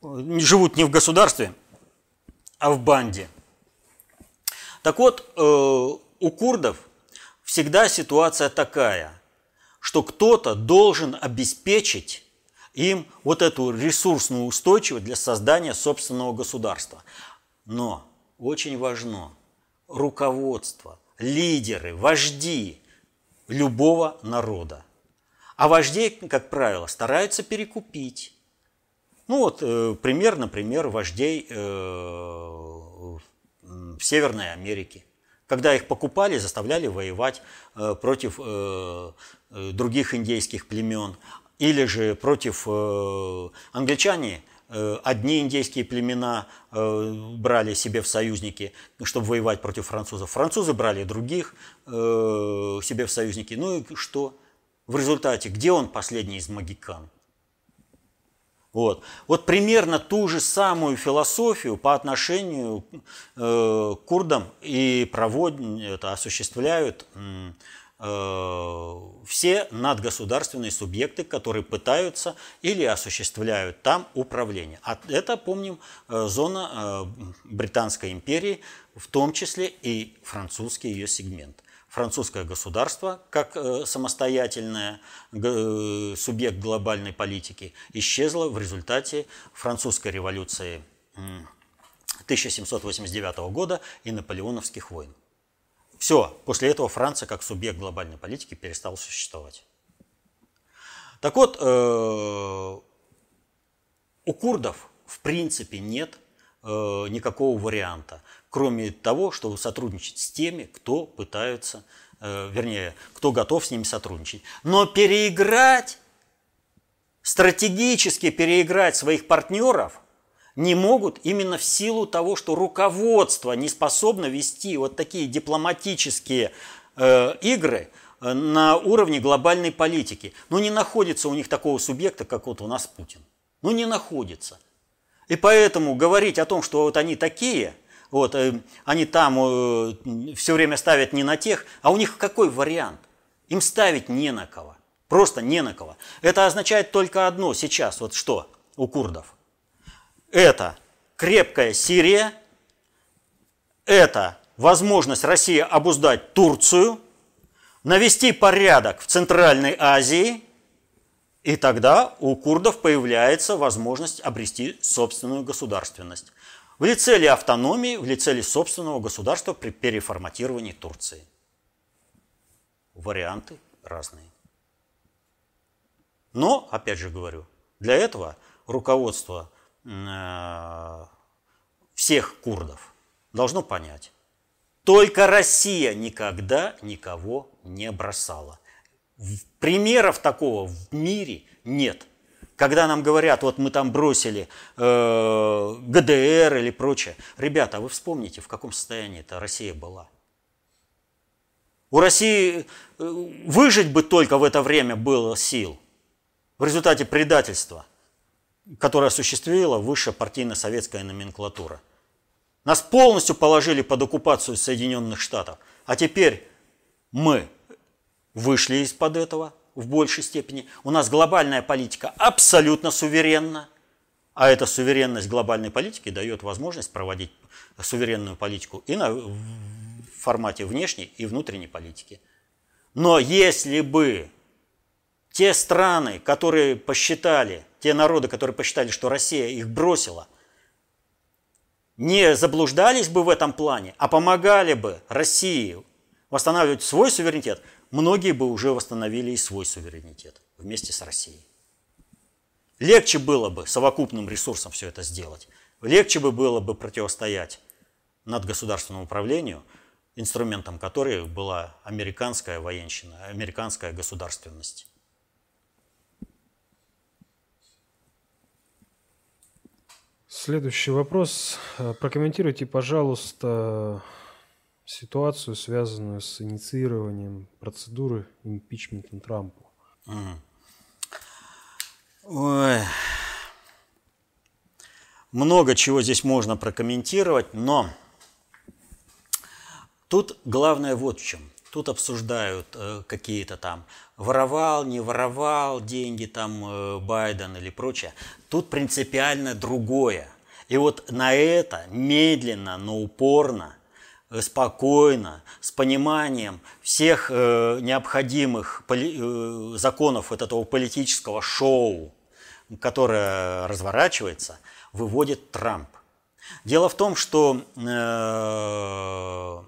Живут не в государстве, а в банде. Так вот, э, у курдов всегда ситуация такая, что кто-то должен обеспечить им вот эту ресурсную устойчивость для создания собственного государства. Но очень важно руководство, лидеры, вожди – любого народа. А вождей, как правило, стараются перекупить. Ну вот э, пример, например, вождей э, в Северной Америке. Когда их покупали, заставляли воевать э, против других индейских племен. Или же против англичане одни индейские племена э, брали себе в союзники, чтобы воевать против французов. Французы брали других э, себе в союзники. Ну и что? В результате, где он последний из магикан? Вот. вот примерно ту же самую философию по отношению э, к курдам и проводят, это осуществляют э, все надгосударственные субъекты, которые пытаются или осуществляют там управление. А это, помним, э, зона э, Британской империи, в том числе и французский ее сегмент французское государство как э, самостоятельный э, субъект глобальной политики исчезло в результате французской революции 1789 года и наполеоновских войн. Все, после этого Франция как субъект глобальной политики перестала существовать. Так вот, э, у курдов в принципе нет никакого варианта кроме того, чтобы сотрудничать с теми, кто пытаются, э, вернее, кто готов с ними сотрудничать. Но переиграть, стратегически переиграть своих партнеров не могут именно в силу того, что руководство не способно вести вот такие дипломатические э, игры э, на уровне глобальной политики. Ну не находится у них такого субъекта, как вот у нас Путин. Ну не находится. И поэтому говорить о том, что вот они такие – вот, э, они там э, все время ставят не на тех, а у них какой вариант? Им ставить не на кого. Просто не на кого. Это означает только одно сейчас. Вот что у курдов? Это крепкая Сирия, это возможность России обуздать Турцию, навести порядок в Центральной Азии, и тогда у курдов появляется возможность обрести собственную государственность. В лице ли автономии, в лице ли собственного государства при переформатировании Турции? Варианты разные. Но, опять же говорю, для этого руководство всех курдов. Должно понять, только Россия никогда никого не бросала. Примеров такого в мире нет – когда нам говорят, вот мы там бросили э, ГДР или прочее, ребята, а вы вспомните, в каком состоянии эта Россия была. У России э, выжить бы только в это время было сил в результате предательства, которое осуществила высшая партийно-советская номенклатура. Нас полностью положили под оккупацию Соединенных Штатов. А теперь мы вышли из-под этого, в большей степени. У нас глобальная политика абсолютно суверенна. А эта суверенность глобальной политики дает возможность проводить суверенную политику и на, формате внешней и внутренней политики. Но если бы те страны, которые посчитали, те народы, которые посчитали, что Россия их бросила, не заблуждались бы в этом плане, а помогали бы России восстанавливать свой суверенитет – многие бы уже восстановили и свой суверенитет вместе с Россией. Легче было бы совокупным ресурсом все это сделать. Легче бы было бы противостоять над государственному управлению, инструментом которой была американская военщина, американская государственность. Следующий вопрос. Прокомментируйте, пожалуйста, ситуацию, связанную с инициированием процедуры импичмента Трампу. Ой. Много чего здесь можно прокомментировать, но тут главное вот в чем. Тут обсуждают э, какие-то там воровал, не воровал деньги там э, Байден или прочее. Тут принципиально другое. И вот на это медленно, но упорно Э, спокойно, с пониманием всех э, необходимых поли, э, законов вот этого политического шоу, которое разворачивается, выводит Трамп. Дело в том, что э,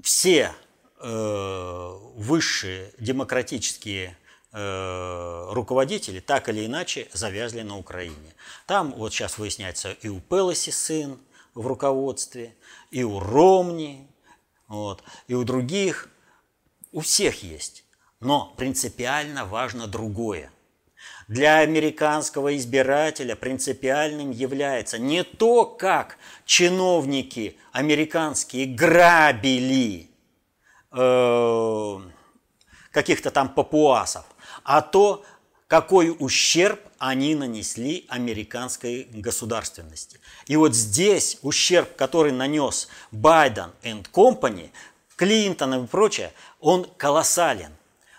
все высшие демократические Э, руководители так или иначе завязли на Украине. Там вот сейчас выясняется и у Пелоси сын в руководстве, и у Ромни, вот, и у других. У всех есть. Но принципиально важно другое. Для американского избирателя принципиальным является не то, как чиновники американские грабили э, каких-то там папуасов, а то, какой ущерб они нанесли американской государственности. И вот здесь ущерб, который нанес Байден и Компани, Клинтон и прочее, он колоссален.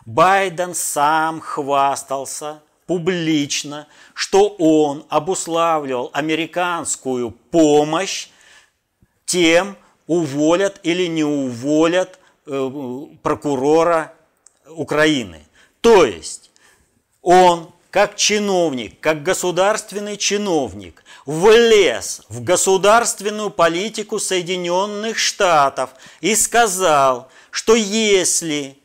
Байден сам хвастался публично, что он обуславливал американскую помощь тем, уволят или не уволят прокурора Украины. То есть он как чиновник, как государственный чиновник влез в государственную политику Соединенных Штатов и сказал, что если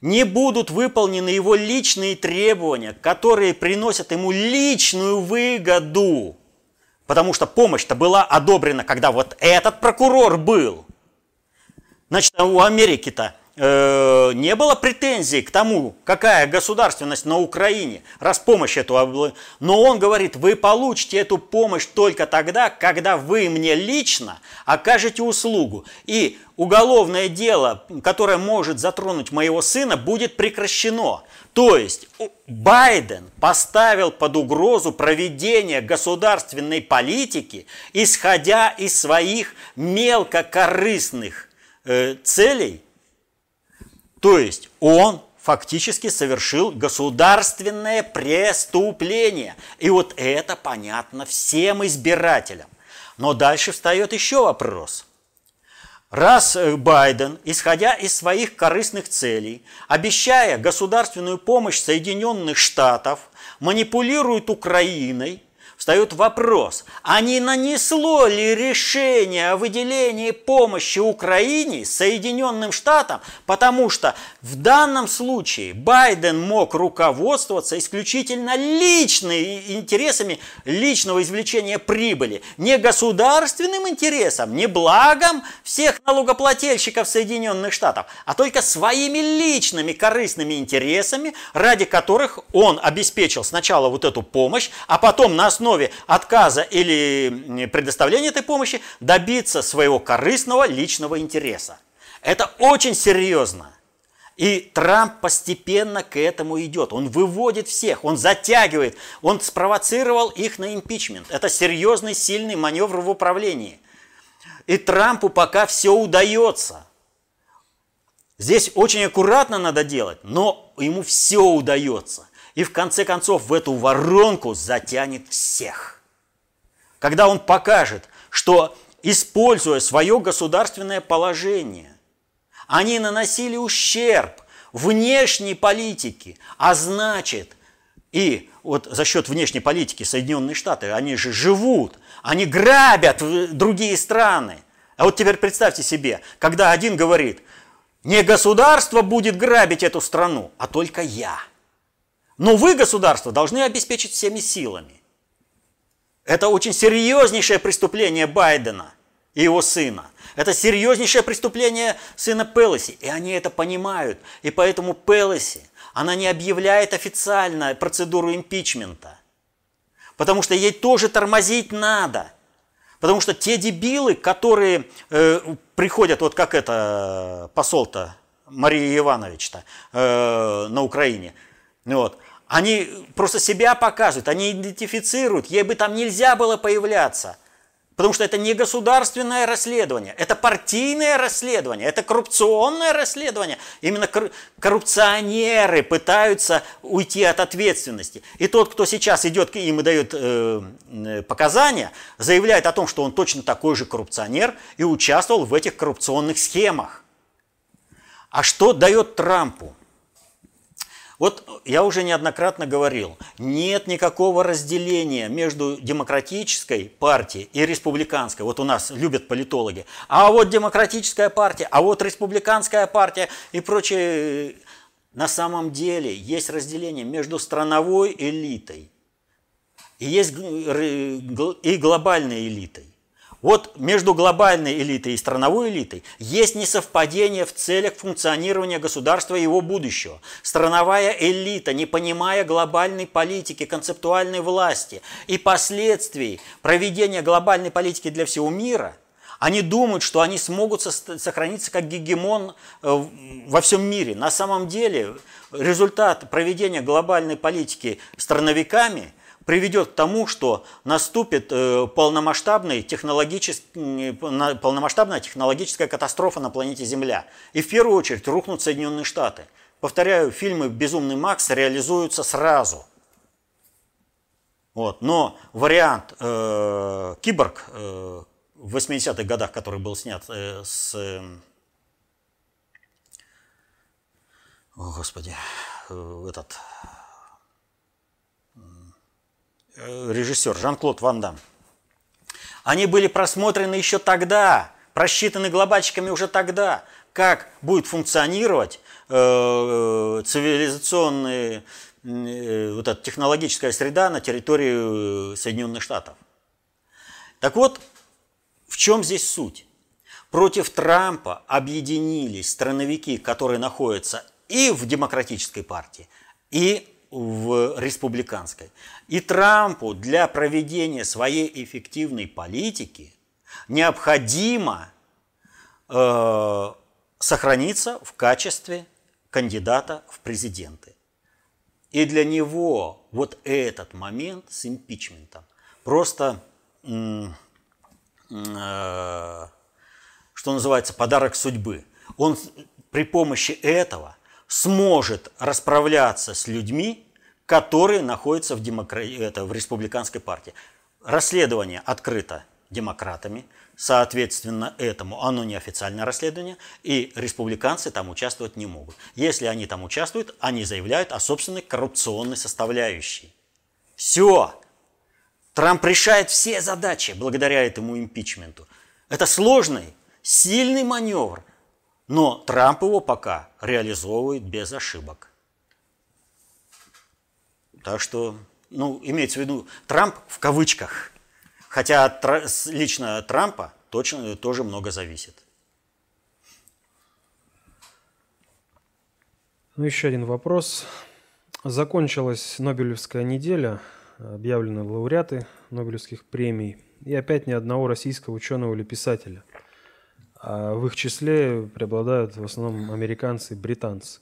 не будут выполнены его личные требования, которые приносят ему личную выгоду, потому что помощь-то была одобрена, когда вот этот прокурор был. Значит, у Америки-то э, не было претензий к тому, какая государственность на Украине, раз помощь эту... Но он говорит, вы получите эту помощь только тогда, когда вы мне лично окажете услугу. И уголовное дело, которое может затронуть моего сына, будет прекращено. То есть Байден поставил под угрозу проведение государственной политики, исходя из своих мелкокорыстных целей – то есть он фактически совершил государственное преступление. И вот это понятно всем избирателям. Но дальше встает еще вопрос. Раз э, Байден, исходя из своих корыстных целей, обещая государственную помощь Соединенных Штатов, манипулирует Украиной – встает вопрос, а не нанесло ли решение о выделении помощи Украине Соединенным Штатам, потому что в данном случае Байден мог руководствоваться исключительно личными интересами личного извлечения прибыли, не государственным интересом, не благом всех налогоплательщиков Соединенных Штатов, а только своими личными корыстными интересами, ради которых он обеспечил сначала вот эту помощь, а потом на основе основе отказа или предоставления этой помощи добиться своего корыстного личного интереса. Это очень серьезно. И Трамп постепенно к этому идет. Он выводит всех, он затягивает, он спровоцировал их на импичмент. Это серьезный, сильный маневр в управлении. И Трампу пока все удается. Здесь очень аккуратно надо делать, но ему все удается и в конце концов в эту воронку затянет всех. Когда он покажет, что, используя свое государственное положение, они наносили ущерб внешней политике, а значит, и вот за счет внешней политики Соединенные Штаты, они же живут, они грабят другие страны. А вот теперь представьте себе, когда один говорит, не государство будет грабить эту страну, а только я – но вы, государство, должны обеспечить всеми силами. Это очень серьезнейшее преступление Байдена и его сына. Это серьезнейшее преступление сына Пелоси. И они это понимают. И поэтому Пелоси, она не объявляет официально процедуру импичмента. Потому что ей тоже тормозить надо. Потому что те дебилы, которые э, приходят, вот как это посол-то, Мария Иванович-то э, на Украине, вот, они просто себя показывают, они идентифицируют. Ей бы там нельзя было появляться. Потому что это не государственное расследование, это партийное расследование, это коррупционное расследование. Именно коррупционеры пытаются уйти от ответственности. И тот, кто сейчас идет к им и дает э, э, показания, заявляет о том, что он точно такой же коррупционер и участвовал в этих коррупционных схемах. А что дает Трампу? Вот я уже неоднократно говорил, нет никакого разделения между демократической партией и республиканской. Вот у нас любят политологи. А вот демократическая партия, а вот республиканская партия и прочее. На самом деле есть разделение между страновой элитой и есть и глобальной элитой. Вот между глобальной элитой и страновой элитой есть несовпадение в целях функционирования государства и его будущего. Страновая элита, не понимая глобальной политики, концептуальной власти и последствий проведения глобальной политики для всего мира, Они думают, что они смогут сохраниться как гегемон э, во всем мире. На самом деле результат проведения глобальной политики страновиками приведет к тому, что наступит э, полномасштабная технологическая, полномасштабная технологическая катастрофа на планете Земля. И в первую очередь рухнут Соединенные Штаты. Повторяю, фильмы «Безумный Макс» реализуются сразу. Вот. Но вариант э, «Киборг», э, в 80-х годах, который был снят э, с... Э, о, Господи, э, этот режиссер Жан-Клод Ван Дам. Они были просмотрены еще тогда, просчитаны глобальщиками уже тогда, как будет функционировать э, цивилизационная э, вот эта технологическая среда на территории Соединенных Штатов. Так вот, в чем здесь суть? Против Трампа объединились страновики, которые находятся и в демократической партии, и в республиканской. И Трампу для проведения своей эффективной политики необходимо э, сохраниться в качестве кандидата в президенты. И для него вот этот момент с импичментом просто Э, что называется, подарок судьбы. Он при помощи этого сможет расправляться с людьми, которые находятся в, демокра... это, в республиканской партии. Расследование открыто демократами, соответственно, этому оно неофициальное расследование, и республиканцы там участвовать не могут. Если они там участвуют, они заявляют о собственной коррупционной составляющей. Все, Трамп решает все задачи благодаря этому импичменту. Это сложный, сильный маневр, но Трамп его пока реализовывает без ошибок. Так что, ну, имеется в виду Трамп в кавычках. Хотя от лично Трампа точно тоже много зависит. Ну, еще один вопрос. Закончилась Нобелевская неделя – объявлены лауреаты Нобелевских премий, и опять ни одного российского ученого или писателя. А в их числе преобладают в основном американцы и британцы.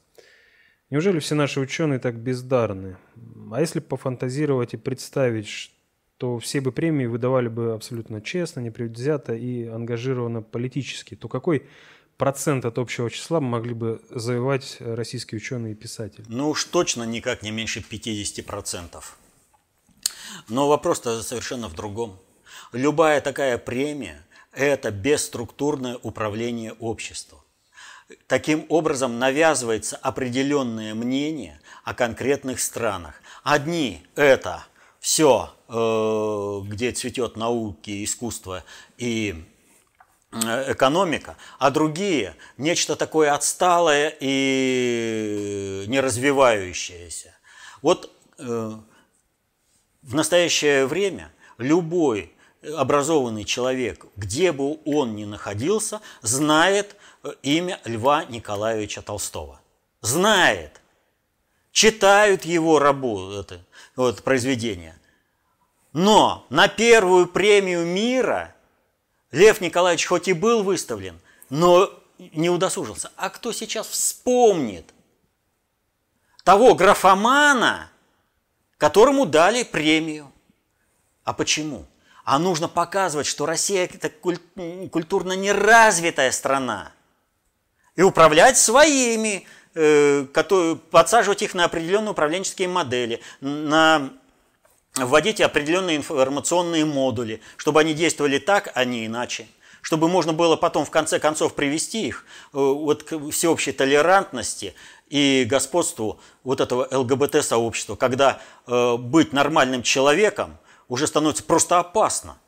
Неужели все наши ученые так бездарны? А если пофантазировать и представить, что все бы премии выдавали бы абсолютно честно, непредвзято и ангажированно политически, то какой процент от общего числа могли бы завоевать российские ученые и писатели? Ну уж точно никак не меньше 50%. Но вопрос-то совершенно в другом. Любая такая премия – это бесструктурное управление обществом. Таким образом навязывается определенное мнение о конкретных странах. Одни – это все, э, где цветет науки, искусство и э, экономика, а другие – нечто такое отсталое и неразвивающееся. Вот э, в настоящее время любой образованный человек, где бы он ни находился, знает э, имя Льва Николаевича Толстого. Знает. Читают его работу, это, вот, произведение. Но на первую премию мира Лев Николаевич хоть и был выставлен, но не удосужился. А кто сейчас вспомнит того графомана, которому дали премию. А почему? А нужно показывать, что Россия – это культурно неразвитая страна. И управлять своими, э, подсаживать их на определенные управленческие модели, на вводить определенные информационные модули, чтобы они действовали так, а не иначе. Чтобы можно было потом в конце концов привести их э, вот, к всеобщей толерантности и господству вот этого ЛГБТ-сообщества, когда э, быть нормальным человеком уже становится просто опасно.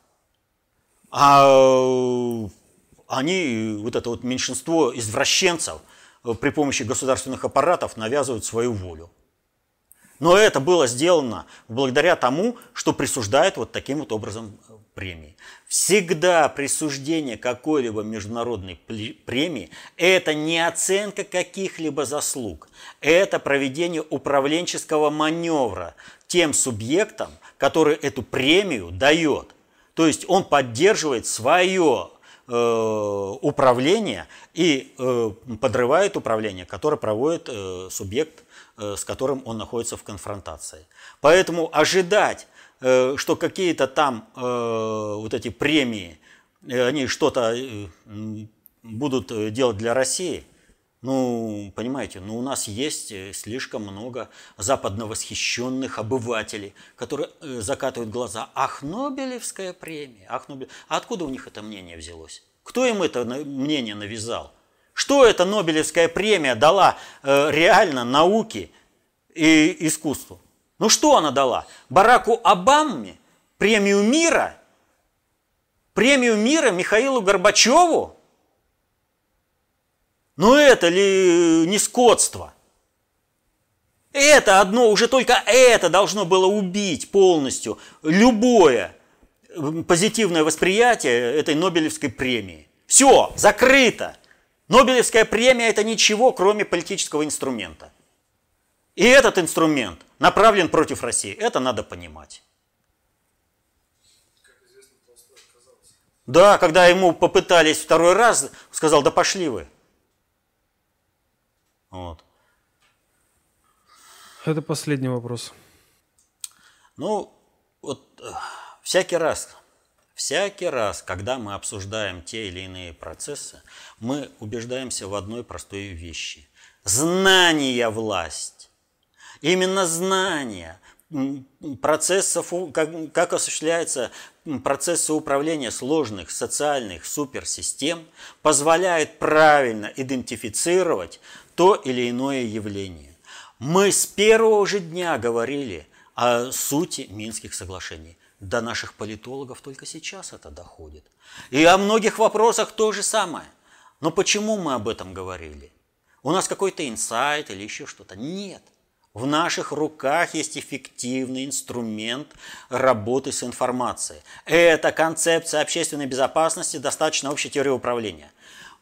А э, они, вот это вот меньшинство извращенцев, э, при помощи государственных аппаратов навязывают свою волю. Но это было сделано благодаря тому, что присуждает вот таким вот образом э, премии. Всегда присуждение какой-либо международной премии – это не оценка каких-либо заслуг, это проведение управленческого маневра тем субъектом, который эту премию дает. То есть он поддерживает свое управление и подрывает управление, которое проводит субъект, с которым он находится в конфронтации. Поэтому ожидать, что какие-то там вот эти премии, они что-то будут делать для России – ну, понимаете, ну у нас есть э, слишком много западно восхищенных обывателей, которые э, закатывают глаза. Ах, Нобелевская премия, ах, Нобель... А откуда у них это мнение взялось? Кто им это мнение навязал? Что эта Нобелевская премия дала э, реально науке и искусству? Ну что она дала? Бараку Обаме премию мира? Премию мира Михаилу Горбачеву? Но это ли не скотство? Это одно, уже только это должно было убить полностью любое позитивное восприятие этой Нобелевской премии. Все, закрыто. Нобелевская премия это ничего, кроме политического инструмента. И этот инструмент направлен против России. Это надо понимать. Да, когда ему попытались второй раз, сказал, да пошли вы. Вот. Это последний вопрос. Ну, вот э, всякий раз, всякий раз, когда мы обсуждаем те или иные процессы, мы убеждаемся в одной простой вещи. Знание – власть. Именно знание процессов, как, как осуществляется процессы управления сложных социальных суперсистем, позволяет правильно идентифицировать то или иное явление. Мы с первого же дня говорили о сути Минских соглашений. До наших политологов только сейчас это доходит. И о многих вопросах то же самое. Но почему мы об этом говорили? У нас какой-то инсайт или еще что-то? Нет. В наших руках есть эффективный инструмент работы с информацией. Это концепция общественной безопасности, достаточно общей теории управления.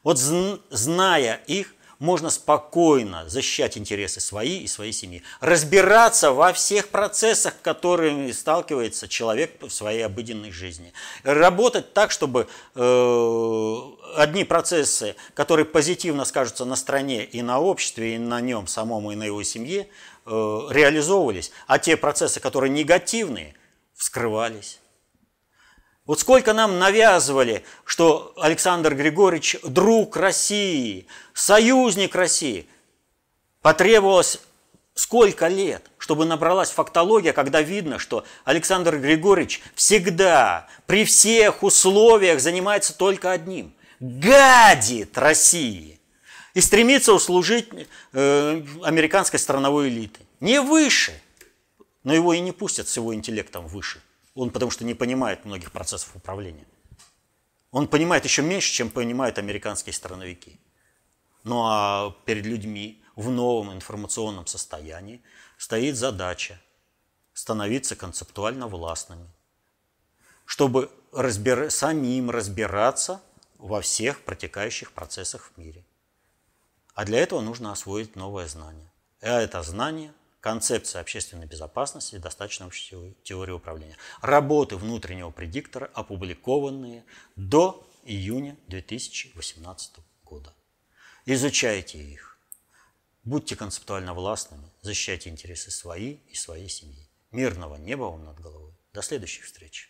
Вот зная их, можно спокойно защищать интересы свои и своей семьи, разбираться во всех процессах, которыми сталкивается человек в своей обыденной жизни, работать так, чтобы э, одни процессы, которые позитивно скажутся на стране и на обществе, и на нем самому, и на его семье, э, реализовывались, а те процессы, которые негативные, вскрывались. Вот сколько нам навязывали, что Александр Григорьевич друг России, союзник России. Потребовалось сколько лет, чтобы набралась фактология, когда видно, что Александр Григорьевич всегда, при всех условиях занимается только одним – гадит России и стремится услужить э, американской страновой элиты. Не выше, но его и не пустят с его интеллектом выше. Он потому что не понимает многих процессов управления. Он понимает еще меньше, чем понимают американские страновики. Ну а перед людьми в новом информационном состоянии стоит задача становиться концептуально властными, чтобы разбир... самим разбираться во всех протекающих процессах в мире. А для этого нужно освоить новое знание. А это знание концепция общественной безопасности и достаточно общей теории управления. Работы внутреннего предиктора, опубликованные до июня 2018 года. Изучайте их. Будьте концептуально властными, защищайте интересы свои и своей семьи. Мирного неба вам над головой. До следующих встреч.